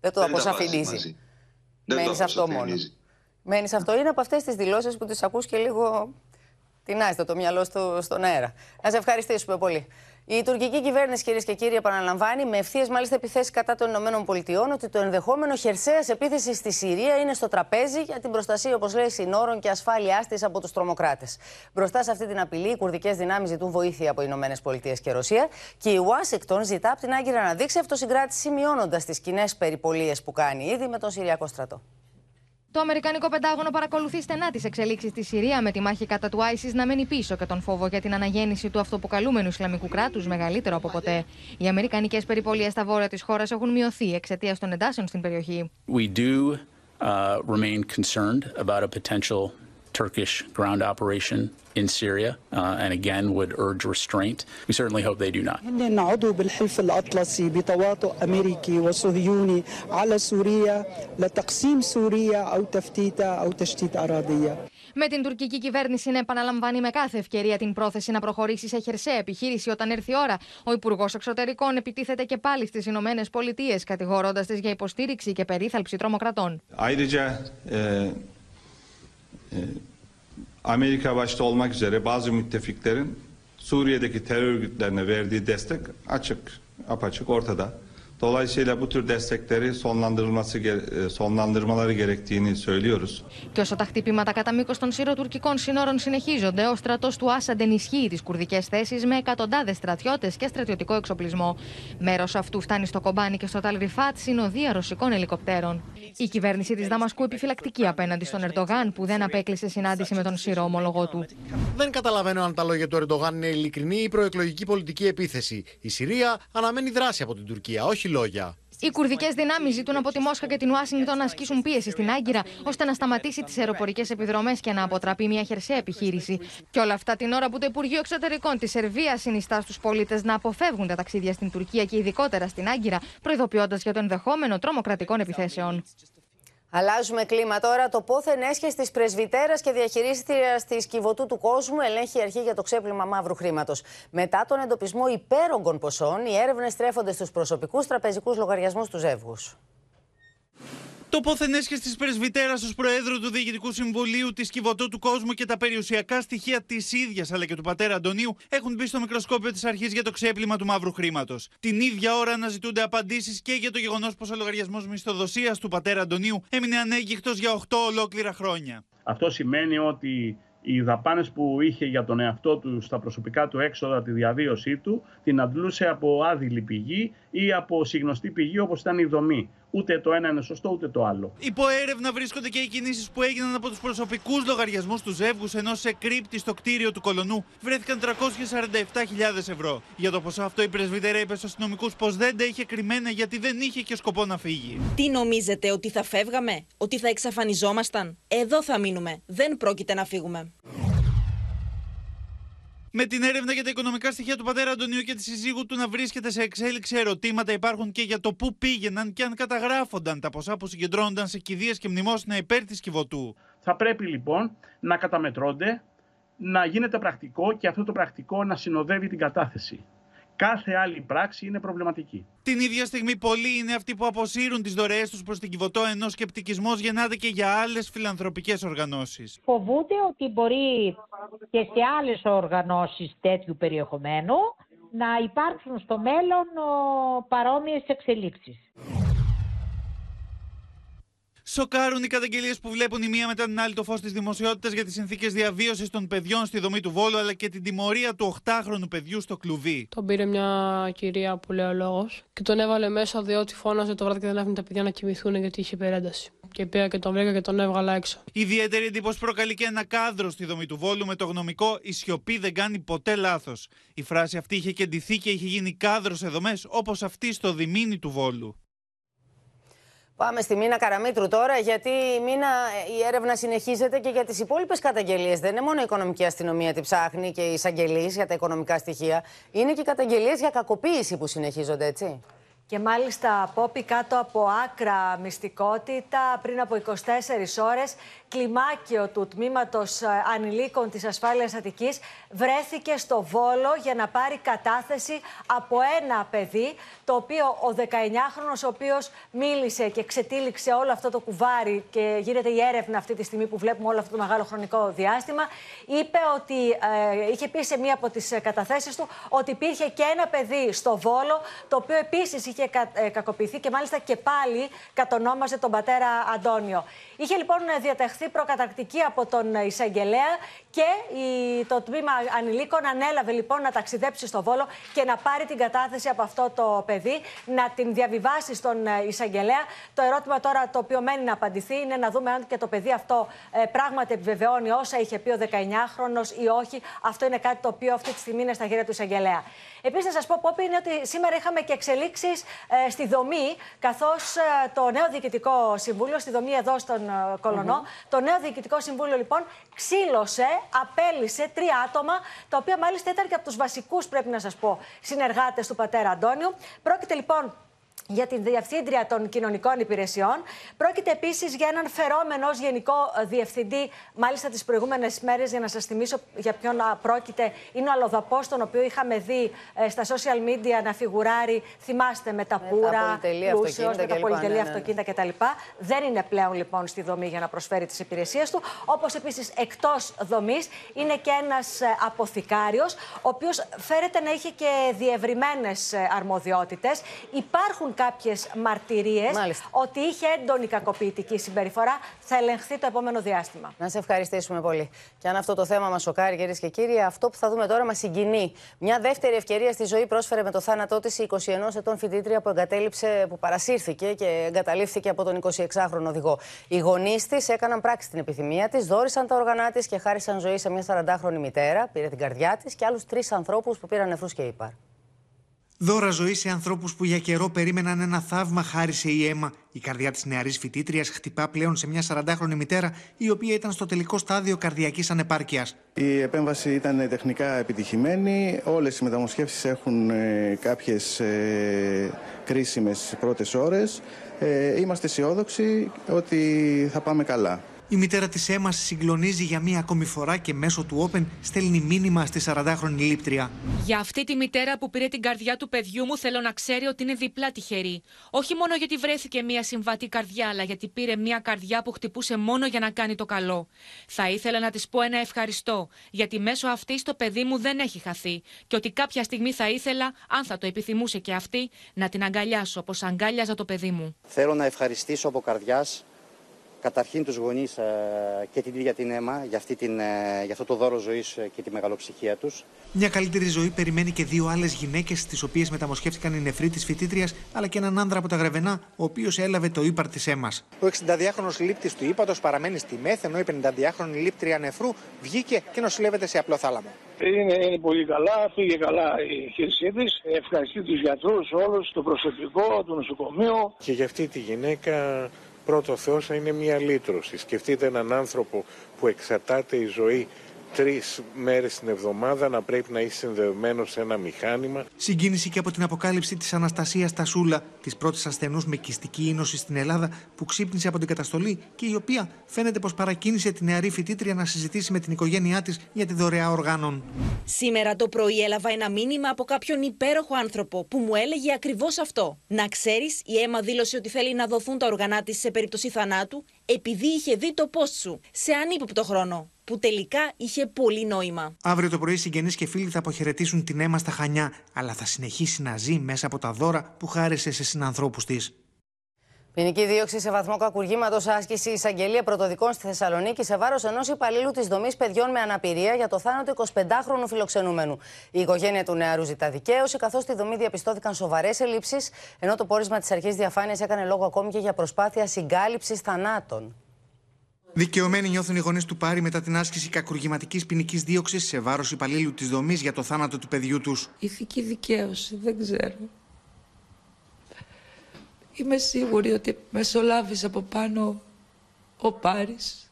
Speaker 2: Δεν το αποσαφηνίζει. Μένεις αυτό μόνο. Μένεις αυτό. Είναι από αυτές τις δηλώσεις που τις ακούς και λίγο τεινάζεται το μυαλό στο, στον αέρα. Να σε ευχαριστήσουμε πολύ. Η τουρκική κυβέρνηση, κυρίες και κύριοι, επαναλαμβάνει με ευθείε μάλιστα επιθέσεις κατά των ΗΠΑ ότι το ενδεχόμενο χερσαίας επίθεσης στη Συρία είναι στο τραπέζι για την προστασία, όπως λέει, συνόρων και ασφάλειάς της από τους τρομοκράτες. Μπροστά σε αυτή την απειλή, οι κουρδικές δυνάμεις ζητούν βοήθεια από ΗΠΑ και Ρωσία και η Ουάσιγκτον ζητά από την Άγκυρα να δείξει αυτοσυγκράτηση, μειώνοντας τις κοινές περιπολίες που κάνει ήδη με τον Συριακό στρατό.
Speaker 53: Το Αμερικανικό Πεντάγωνο παρακολουθεί στενά τις εξελίξεις στη Συρία με τη μάχη κατά του ISIS να μένει πίσω και τον φόβο για την αναγέννηση του αυτοποκαλούμενου Ισλαμικού κράτους μεγαλύτερο από ποτέ. Οι Αμερικανικές περιπολίες στα βόρεια της χώρας έχουν μειωθεί εξαιτίας των εντάσεων στην περιοχή.
Speaker 41: We do uh, remain concerned about a potential Turkish ground operation in Syria uh, and again would urge restraint. We certainly hope they do not.
Speaker 54: هن عضو بالحلف الأطلسي بتواطؤ أمريكي وصهيوني على سوريا لتقسيم سوريا أو تفتيتها أو تشتيت أراضية.
Speaker 53: Με την τουρκική κυβέρνηση να επαναλαμβάνει με κάθε ευκαιρία την πρόθεση να προχωρήσει σε χερσαία επιχείρηση όταν έρθει η ώρα, ο Υπουργό Εξωτερικών επιτίθεται και πάλι στι Ηνωμένε Πολιτείε, κατηγορώντα τι για υποστήριξη και περίθαλψη τρομοκρατών.
Speaker 55: Ayrıca e, e, Amerika başta olmak üzere bazı müttefiklerin Suriye'deki terör örgütlerine verdiği destek açık, apaçık ortada. Dolayısıyla bu tür destekleri sonlandırılması sonlandırmaları gerektiğini söylüyoruz.
Speaker 53: Και όσο τα χτυπήματα κατά μήκος των σύρω-τουρκικών σύνορων συνεχίζονται, ο στρατός του Άσαντ ενισχύει τις κουρδικές θέσεις με εκατοντάδες στρατιώτες και στρατιωτικό εξοπλισμό. Μέρος αυτού φτάνει στο Κομπάνι και στο Ταλριφάτ συνοδεία ρωσικών ελικοπτέρων. Η κυβέρνηση της Δαμασκού επιφυλακτική απέναντι στον Ερντογάν, που δεν απέκλεισε συνάντηση με τον Σύρο ομολογό του.
Speaker 56: Δεν καταλαβαίνω αν τα λόγια του Ερντογάν είναι ειλικρινή ή προεκλογική πολιτική επίθεση. Η Συρία αναμένει δράση από την Τουρκία, όχι λόγια.
Speaker 53: Οι κουρδικές δυνάμεις ζητούν από τη Μόσχα και την Ουάσιγκτον να ασκήσουν πίεση στην Άγκυρα ώστε να σταματήσει τις αεροπορικές επιδρομές και να αποτραπεί μια χερσαία επιχείρηση. Και όλα αυτά την ώρα που το Υπουργείο Εξωτερικών της Σερβίας συνιστά στους πολίτες να αποφεύγουν τα ταξίδια στην Τουρκία και ειδικότερα στην Άγκυρα, προειδοποιώντας για το ενδεχόμενο τρομοκρατικών επιθέσεων.
Speaker 2: Αλλάζουμε κλίμα τώρα. Το πόθεν έσχε της πρεσβυτέρας και διαχειρίστριας της Κιβωτού του Κόσμου ελέγχει η αρχή για το ξέπλυμα μαύρου χρήματος. Μετά τον εντοπισμό υπέρογκων ποσών, οι έρευνες στρέφονται στους προσωπικούς τραπεζικούς λογαριασμούς τους ζεύγους.
Speaker 57: Το πόθεν έσχεση της πρεσβυτέρας ως Προέδρου του Διοικητικού Συμβουλίου της Κιβωτού του Κόσμου και τα περιουσιακά στοιχεία της ίδιας αλλά και του πατέρα Αντωνίου έχουν μπει στο μικροσκόπιο της αρχής για το ξέπλυμα του μαύρου χρήματος. Την ίδια ώρα αναζητούνται απαντήσεις και για το γεγονός πως ο λογαριασμός μισθοδοσίας του πατέρα Αντωνίου έμεινε ανέγκυχτο για 8 ολόκληρα χρόνια.
Speaker 58: Αυτό σημαίνει ότι οι δαπάνες που είχε για τον εαυτό του στα προσωπικά του έξοδα, τη διαβίωσή του, την αντλούσε από άδειλη πηγή ή από συγνωστή πηγή όπως ήταν η δομή. Ούτε το ένα είναι σωστό, ούτε το άλλο.
Speaker 57: Υπό έρευνα βρίσκονται και οι κινήσεις που έγιναν από τους προσωπικούς λογαριασμούς του ζεύγους, ενώ σε κρύπτη στο κτίριο του κολονού βρέθηκαν 347.000 ευρώ. Για το ποσό αυτό, η πρεσβύτερα είπε στους αστυνομικούς πως δεν τα είχε κρυμμένα γιατί δεν είχε και σκοπό να φύγει.
Speaker 59: Τι νομίζετε, ότι θα φεύγαμε, ότι θα εξαφανιζόμασταν; Εδώ θα μείνουμε. Δεν πρόκειται να φύγουμε.
Speaker 57: Με την έρευνα για τα οικονομικά στοιχεία του πατέρα Αντωνίου και της συζύγου του να βρίσκεται σε εξέλιξη ερωτήματα υπάρχουν και για το πού πήγαιναν και αν καταγράφονταν τα ποσά που συγκεντρώνονταν σε κηδείες και μνημόσυνα υπέρ της Κιβωτού.
Speaker 58: Θα πρέπει λοιπόν να καταμετρώνται, να γίνεται πρακτικό και αυτό το πρακτικό να συνοδεύει την κατάθεση. Κάθε άλλη πράξη είναι προβληματική.
Speaker 57: Την ίδια στιγμή, πολλοί είναι αυτοί που αποσύρουν τις δωρεές τους προς την Κιβωτό, ενώ σκεπτικισμός γεννάται και για άλλες φιλανθρωπικές οργανώσεις.
Speaker 33: Φοβούνται ότι μπορεί και σε άλλες οργανώσεις τέτοιου περιεχομένου να υπάρξουν στο μέλλον παρόμοιες εξελίξεις.
Speaker 57: Σοκάρουν οι καταγγελίες που βλέπουν η μία μετά την άλλη το φως της δημοσιότητας για τις συνθήκες διαβίωσης των παιδιών στη δομή του Βόλου, αλλά και την τιμωρία του 8χρονου παιδιού στο κλουβί.
Speaker 60: Τον πήρε μια κυρία που λέει ο λόγος και τον έβαλε μέσα διότι φώναζε το βράδυ και δεν άφηνε τα παιδιά να κοιμηθούν γιατί είχε υπερένταση. Και πήγα και τον βρήκα και τον έβγαλα έξω.
Speaker 57: Ιδιαίτερη εντύπωση προκαλεί και ένα κάδρο στη δομή του Βόλου με το γνωμικό Η σιωπή δεν κάνει ποτέ λάθος. Η φράση αυτή είχε κεντηθεί και είχε γίνει κάδρος σε δομές όπως αυτή στο διμήνι του Βόλου.
Speaker 2: Πάμε στη Μίνα Καραμίτρου τώρα, γιατί η Μίνα η έρευνα συνεχίζεται και για τις υπόλοιπες καταγγελίες. Δεν είναι μόνο η οικονομική αστυνομία τη ψάχνει και οι εισαγγελείς για τα οικονομικά στοιχεία. Είναι και οι καταγγελίες για κακοποίηση που συνεχίζονται, έτσι.
Speaker 61: Και μάλιστα, Πόπη, κάτω από άκρα μυστικότητα, πριν από 24 ώρες, κλιμάκιο του τμήματος ε, ανηλίκων της ασφάλειας Αττικής βρέθηκε στο Βόλο για να πάρει κατάθεση από ένα παιδί, το οποίο ο 19χρονος, ο οποίος μίλησε και ξετύλιξε όλο αυτό το κουβάρι και γίνεται η έρευνα αυτή τη στιγμή που βλέπουμε όλο αυτό το μεγάλο χρονικό διάστημα, είπε ότι ε, είχε πει σε μία από τις καταθέσεις του ότι υπήρχε και ένα παιδί στο Βόλο, το οποίο επίσης είχε κα, ε, κακοποιηθεί και μάλιστα και πάλι κατονόμαζε τον πατέρα Αντώνιο. Είχε λοιπόν διατεχθεί προκαταρκτική από τον εισαγγελέα και η, το τμήμα ανηλίκων ανέλαβε λοιπόν να ταξιδέψει στο Βόλο και να πάρει την κατάθεση από αυτό το παιδί, να την διαβιβάσει στον εισαγγελέα. Το ερώτημα τώρα το οποίο μένει να απαντηθεί είναι να δούμε αν και το παιδί αυτό ε, πράγματι επιβεβαιώνει όσα είχε πει ο 19χρονο ή όχι. Αυτό είναι κάτι το οποίο αυτή τη στιγμή είναι στα χέρια του εισαγγελέα. Επίσης, να σας πω, Πόπη, είναι ότι σήμερα είχαμε και εξελίξεις ε, στη δομή, καθώς ε, το νέο Διοικητικό Συμβούλιο, στη δομή εδώ στον ε, κολονο Το νέο Διοικητικό Συμβούλιο λοιπόν ξύλωσε, απέλησε τρία άτομα, τα οποία μάλιστα ήταν και από τους βασικούς, πρέπει να σας πω, συνεργάτες του πατέρα Αντώνιου. Πρόκειται λοιπόν για την Διευθύντρια των Κοινωνικών Υπηρεσιών. Πρόκειται επίσης για έναν φερόμενο ως Γενικό Διευθυντή, μάλιστα τις προηγούμενες μέρες, για να σας θυμίσω για ποιον πρόκειται. Είναι ο Αλοδαπός, τον οποίο είχαμε δει ε, στα social media να φιγουράρει. Θυμάστε με τα πουρα, πλούσιος, με τα πολυτελή ναι, ναι, αυτοκίνητα κτλ. Δεν είναι πλέον λοιπόν στη δομή για να προσφέρει τις υπηρεσίες του. Όπως επίσης εκτός δομής είναι και ένας ε, αποθηκάριος, ο οποίος φέρεται να είχε και διευρυμένες ε, αρμοδιότητες. Υπάρχουν κάποιες μαρτυρίες ότι είχε έντονη κακοποιητική συμπεριφορά. Θα ελεγχθεί το επόμενο διάστημα.
Speaker 2: Να σε ευχαριστήσουμε πολύ. Και αν αυτό το θέμα μας σοκάρει, κυρίες και κύριοι, αυτό που θα δούμε τώρα μας συγκινεί. Μια δεύτερη ευκαιρία στη ζωή πρόσφερε με το θάνατό τη η 21 ετών φοιτήτρια που εγκατέλειψε, που παρασύρθηκε και εγκαταλείφθηκε από τον 26χρονο οδηγό. Οι γονείς της έκαναν πράξη την επιθυμία της, δόρισαν τα όργανά της και χάρισαν ζωή σε μια 40χρονη μητέρα, πήρε την καρδιά της και άλλους τρεις ανθρώπους που πήραν νεφρούς και ύπαρ.
Speaker 62: Δώρα ζωή σε ανθρώπους που για καιρό περίμεναν ένα θαύμα, χάρισε η αίμα. Η καρδιά της νεαρής φοιτήτριας χτυπά πλέον σε μια 40χρονη μητέρα, η οποία ήταν στο τελικό στάδιο καρδιακής ανεπάρκειας.
Speaker 63: Η επέμβαση ήταν τεχνικά επιτυχημένη. Όλες οι μεταμοσχεύσεις έχουν ε, κάποιες ε, κρίσιμες πρώτες ώρες. Ε, είμαστε αισιόδοξοι ότι θα πάμε καλά.
Speaker 62: Η μητέρα της Έμας συγκλονίζει για μία ακόμη φορά και μέσω του Open στέλνει μήνυμα στη 40χρονη λήπτρια.
Speaker 64: Για αυτή τη μητέρα που πήρε την καρδιά του παιδιού μου, θέλω να ξέρει ότι είναι διπλά τυχερή. Όχι μόνο γιατί βρέθηκε μία συμβατή καρδιά, αλλά γιατί πήρε μία καρδιά που χτυπούσε μόνο για να κάνει το καλό. Θα ήθελα να της πω ένα ευχαριστώ, γιατί μέσω αυτής το παιδί μου δεν έχει χαθεί. Και ότι κάποια στιγμή θα ήθελα, αν θα το επιθυμούσε και αυτή, να την αγκαλιάσω όπως αγκάλιαζα το παιδί μου.
Speaker 65: Θέλω να ευχαριστήσω από καρδιάς καταρχήν τους γονείς ε, και την ίδια την αίμα για, αυτή την, ε, για αυτό το δώρο ζωής ε, και τη μεγαλοψυχία τους.
Speaker 62: Μια καλύτερη ζωή περιμένει και δύο άλλες γυναίκες τις οποίες μεταμοσχεύτηκαν οι νεφροί της φοιτήτριας, αλλά και έναν άνδρα από τα Γρεβενά, ο οποίος έλαβε το ύπαρ της αίμας.
Speaker 66: Ο 62χρονος λήπτης του ύπατος παραμένει στη ΜΕΘ, ενώ η 52χρονη λήπτρια νεφρού βγήκε και νοσηλεύεται σε απλό θάλαμο.
Speaker 67: Είναι, είναι πολύ καλά, φύγε καλά η χείρισή της. Ευχαριστεί τους γιατρούς, όλους, το προσωπικό, το νοσοκομείο.
Speaker 68: Και για αυτή τη γυναίκα πρώτο Θεός είναι μια λύτρωση. Σκεφτείτε έναν άνθρωπο που εξαρτάται η ζωή τρεις μέρες την εβδομάδα να πρέπει να είσαι συνδεδεμένο σε ένα μηχάνημα.
Speaker 62: Συγκίνηση και από την αποκάλυψη της Αναστασίας Τασούλα, της πρώτης ασθενούς με κυστική ίνωση στην Ελλάδα, που ξύπνησε από την καταστολή και η οποία φαίνεται πως παρακίνησε τη νεαρή φοιτήτρια να συζητήσει με την οικογένειά της για τη δωρεά οργάνων.
Speaker 59: Σήμερα το πρωί έλαβα ένα μήνυμα από κάποιον υπέροχο άνθρωπο που μου έλεγε ακριβώς αυτό. Να ξέρεις, η αίμα δήλωσε ότι θέλει να δοθούν τα οργανά της σε περίπτωση θανάτου επειδή είχε δει το post σου σε ανύποπτο χρόνο που τελικά είχε πολύ νόημα.
Speaker 62: Αύριο το πρωί, συγγενείς και φίλοι θα αποχαιρετήσουν την αίμα στα Χανιά, αλλά θα συνεχίσει να ζει μέσα από τα δώρα που χάρισε σε συνανθρώπους της.
Speaker 2: Ποινική δίωξη σε βαθμό κακουργήματος άσκηση εισαγγελία πρωτοδικών στη Θεσσαλονίκη σε βάρος ενός υπαλλήλου της δομής παιδιών με αναπηρία για το θάνατο 25χρονου φιλοξενούμενου. Η οικογένεια του νεαρού ζητά δικαίωση, καθώς στη δομή διαπιστώθηκαν σοβαρές ελλείψεις, ενώ το πόρισμα της αρχής διαφάνειας έκανε λόγο ακόμη και για προσπάθεια συγκάλυψης θανάτων.
Speaker 62: Δικαιωμένοι νιώθουν οι γονείς του Πάρη μετά την άσκηση κακουργηματικής ποινικής δίωξης σε βάρος υπαλλήλου της δομής για το θάνατο του παιδιού τους.
Speaker 69: Ηθική δικαίωση, δεν ξέρω. Είμαι σίγουρη ότι μεσολάβησε από πάνω ο Πάρης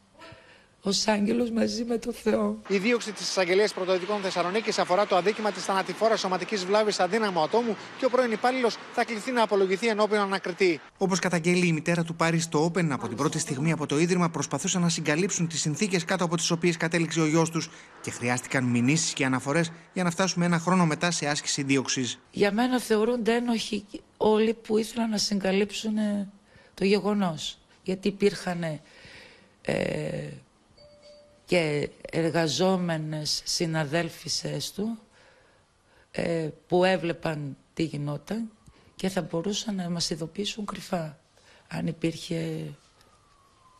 Speaker 69: ως άγγελος μαζί με το Θεό.
Speaker 66: Η δίωξη της εισαγγελίας πρωτοδικών Θεσσαλονίκης αφορά το αδίκημα της θανατηφόρας σωματικής βλάβης αδύναμου ατόμου και ο πρώην υπάλληλος θα κληθεί να απολογηθεί ενώπιον ανακριτή.
Speaker 62: Όπως καταγγέλει η μητέρα του Πάρη στο Open, από την πρώτη στιγμή από το ίδρυμα προσπαθούσαν να συγκαλύψουν τις συνθήκες κάτω από τις οποίες κατέληξε ο γιος τους και χρειάστηκαν μηνύσεις και αναφορές για να φτάσουμε ένα χρόνο μετά σε άσκηση δίωξης.
Speaker 69: Για μένα θεωρούνται ένοχοι όλοι που ήθελαν να συγκαλύψουν το γεγονός. Γιατί υπήρχαν. Ε, και εργαζόμενες συναδέλφισες του ε, που έβλεπαν τι γινόταν και θα μπορούσαν να μας ειδοποιήσουν κρυφά αν υπήρχε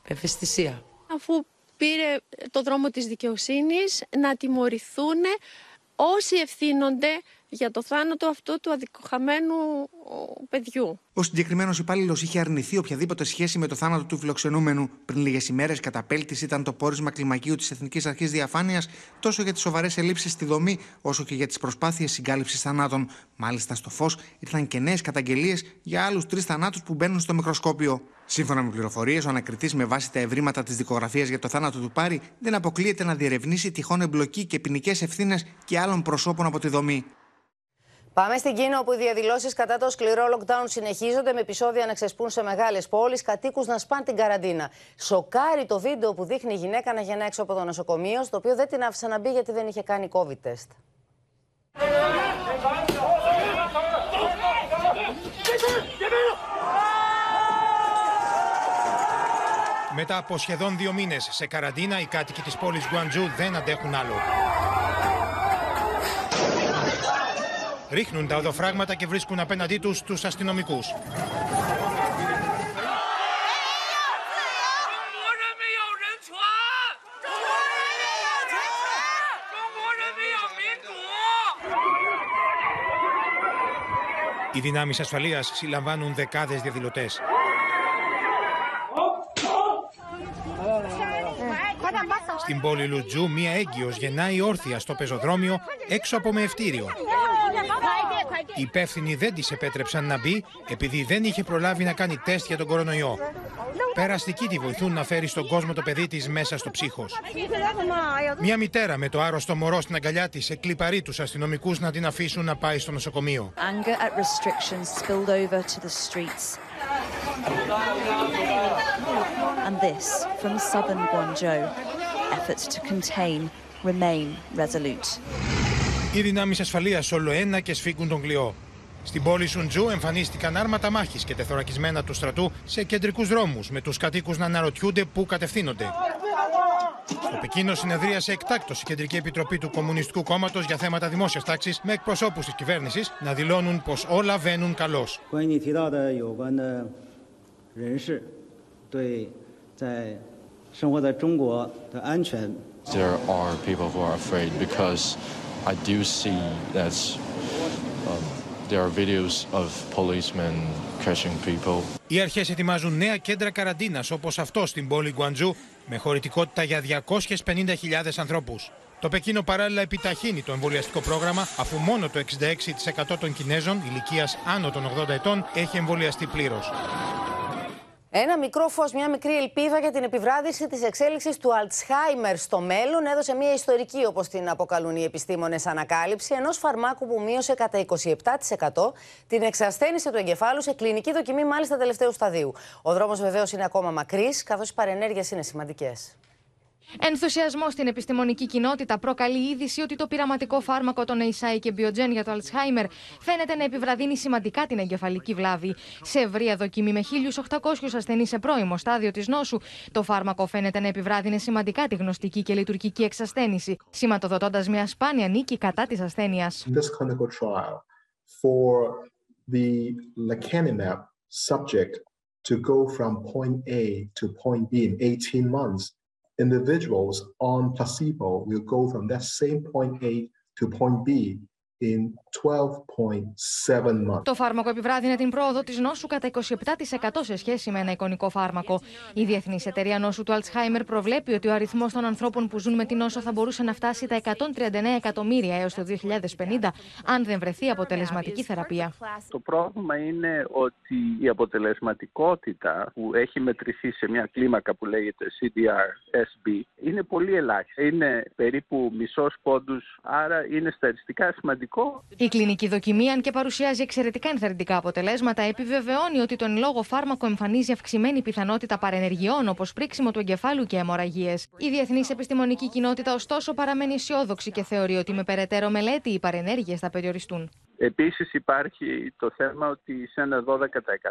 Speaker 69: ευαισθησία.
Speaker 70: Αφού πήρε το δρόμο της δικαιοσύνης να τιμωρηθούν όσοι ευθύνονται
Speaker 71: για το θάνατο αυτό του αδικοχαμένου παιδιού.
Speaker 62: Ο συγκεκριμένος υπάλληλος είχε αρνηθεί οποιαδήποτε σχέση με το θάνατο του φιλοξενούμενου. Πριν λίγες ημέρες, καταπέλτη ήταν το πόρισμα κλιμακίου της Εθνικής Αρχής Διαφάνειας τόσο για τις σοβαρές ελλείψεις στη δομή, όσο και για τις προσπάθειες συγκάλυψης θανάτων. Μάλιστα, στο φως ήρθαν και νέες καταγγελίες για άλλους τρεις θανάτους που μπαίνουν στο μικροσκόπιο. Σύμφωνα με πληροφορίες, ο ανακριτής με βάση τα ευρήματα της δικογραφίας για το θάνατο του Πάρη δεν αποκλείεται να διερευνήσει τυχόν εμπλοκή και ποινικές ευθύνες και άλλων προσώπων από τη δομή.
Speaker 2: Πάμε στην Κίνα, όπου οι διαδηλώσεις κατά το σκληρό lockdown συνεχίζονται με επεισόδια να ξεσπούν σε μεγάλες πόλεις, κατοίκους να σπάνε την καραντίνα. Σοκάρει το βίντεο που δείχνει η γυναίκα να γεννά έξω από το νοσοκομείο, στο οποίο δεν την άφησε να μπει γιατί δεν είχε κάνει COVID test.
Speaker 72: Μετά από σχεδόν δύο μήνες σε καραντίνα, οι κάτοικοι της πόλης Γκουαντζού δεν αντέχουν άλλο. Ρίχνουν τα οδοφράγματα και βρίσκουν απέναντί τους τους αστυνομικούς. Οι δυνάμεις ασφαλείας συλλαμβάνουν δεκάδες διαδηλωτές. Στην πόλη Λουτζού, μία έγκυος γεννάει όρθια στο πεζοδρόμιο έξω από μεευτήριο. Οι υπεύθυνοι δεν τη επέτρεψαν να μπει επειδή δεν είχε προλάβει να κάνει τεστ για τον κορονοϊό. Περαστικοί τη βοηθούν να φέρει στον κόσμο το παιδί της μέσα στο ψύχος. Μια μητέρα με το άρρωστο μωρό στην αγκαλιά της εκλυπαρεί τους αστυνομικούς να την αφήσουν να πάει στο νοσοκομείο. And this from southern Guangzhou. Efforts to contain remain resolute. Οι δυνάμεις ασφαλείας όλο ένα και σφίγγουν τον κλειό. Στην πόλη Σουντζού εμφανίστηκαν άρματα μάχης και τεθωρακισμένα του στρατού σε κεντρικούς δρόμους, με τους κατοίκους να αναρωτιούνται πού κατευθύνονται. Στο Πεκίνο συνεδρίασε εκτάκτως η Κεντρική Επιτροπή του Κομμουνιστικού Κόμματος για θέματα δημόσιας τάξης με εκπροσώπους της κυβέρνησης να δηλώνουν πως όλα βαίνουν καλώς.
Speaker 73: There are people who are afraid because I do see that um, there are videos of policemen catching people.
Speaker 72: Οι αρχές ετοιμάζουν νέα κέντρα καραντίνας όπως αυτό στην πόλη Γκουαντζού με χωρητικότητα για 250.000 ανθρώπους. Το Πεκίνο παράλληλα επιταχύνει το εμβολιαστικό πρόγραμμα αφού μόνο το 66% των Κινέζων ηλικίας άνω των 80 ετών έχει εμβολιαστεί πλήρως.
Speaker 2: Ένα μικρό φως, μια μικρή ελπίδα για την επιβράδυση της εξέλιξης του Αλτσχάιμερ στο μέλλον έδωσε μια ιστορική, όπως την αποκαλούν οι επιστήμονες, ανακάλυψη ενός φαρμάκου που μείωσε κατά 27% την εξασθένηση του εγκεφάλου σε κλινική δοκιμή, μάλιστα τελευταίου σταδίου. Ο δρόμος βεβαίως είναι ακόμα μακρύς, καθώς οι παρενέργειες είναι σημαντικές.
Speaker 53: Ενθουσιασμό στην επιστημονική κοινότητα προκαλεί η είδηση ότι το πειραματικό φάρμακο των Eisai και Biogen για το Alzheimer φαίνεται να επιβραδύνει σημαντικά την εγκεφαλική βλάβη. Σε ευρεία δοκιμή με 1.800 ασθενείς σε πρώιμο στάδιο της νόσου, το φάρμακο φαίνεται να επιβράδυνε σημαντικά τη γνωστική και λειτουργική εξασθένηση, σηματοδοτώντας μια σπάνια νίκη κατά της ασθένειας.
Speaker 43: subject to go from point A to point B in 18 months individuals on placebo will go from that same point A to point B in 12.7 months.
Speaker 53: Το φάρμακο επιβράδυνε την πρόοδο της νόσου κατά 27% σε σχέση με ένα εικονικό φάρμακο. Η Διεθνής Εταιρεία Νόσου του Αλτσχάιμερ προβλέπει ότι ο αριθμός των ανθρώπων που ζουν με την νόσο θα μπορούσε να φτάσει τα 139 εκατομμύρια έως το 2050, αν δεν βρεθεί αποτελεσματική θεραπεία.
Speaker 57: Το πρόβλημα είναι ότι η αποτελεσματικότητα που έχει μετρηθεί σε μια κλίμακα που λέγεται CDR-SB είναι πολύ ελάχιστη. Είναι περίπου μισός πόντους, άρα είναι στατιστικά σημαντικό
Speaker 53: η κλινική δοκιμή, αν και παρουσιάζει εξαιρετικά ενθαρρυντικά αποτελέσματα, επιβεβαιώνει ότι τον λόγο φάρμακο εμφανίζει αυξημένη πιθανότητα παρενεργειών όπως πρίξιμο του εγκεφάλου και αιμορραγίες. Η διεθνής επιστημονική κοινότητα, ωστόσο, παραμένει αισιόδοξη και θεωρεί ότι με περαιτέρω μελέτη οι παρενέργειες θα περιοριστούν.
Speaker 57: Επίσης υπάρχει το θέμα ότι σε ένα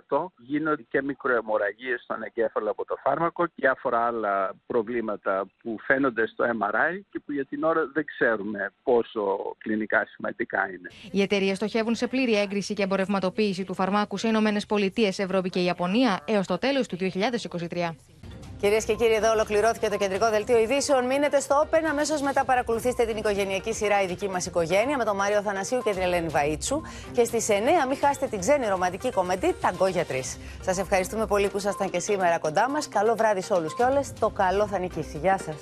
Speaker 57: 12% γίνονται και μικροαιμορραγίες στον εγκέφαλο από το φάρμακο και διάφορα άλλα προβλήματα που φαίνονται στο MRI και που για την ώρα δεν ξέρουμε πόσο κλινικά σημαντικά είναι.
Speaker 53: Οι εταιρείες στοχεύουν σε πλήρη έγκριση και εμπορευματοποίηση του φαρμάκου σε Ηνωμένες Πολιτείες, Ευρώπη και Ιαπωνία έως το τέλος του 2023.
Speaker 2: Κυρίες και κύριοι, εδώ ολοκληρώθηκε το κεντρικό δελτίο ειδήσεων. Μείνετε στο Open. Αμέσως μετά παρακολουθήστε την οικογενειακή σειρά Η δική μας οικογένεια με τον Μάριο Θανασίου και την Ελένη Βαΐτσου. Και στις 9 μην χάσετε την ξένη ρομαντική κομμεντή Ταγκό για τρεις. Σας ευχαριστούμε πολύ που ήσασταν και σήμερα κοντά μας. Καλό βράδυ σε όλους και όλες. Το καλό θα νικήσει. Γεια σας.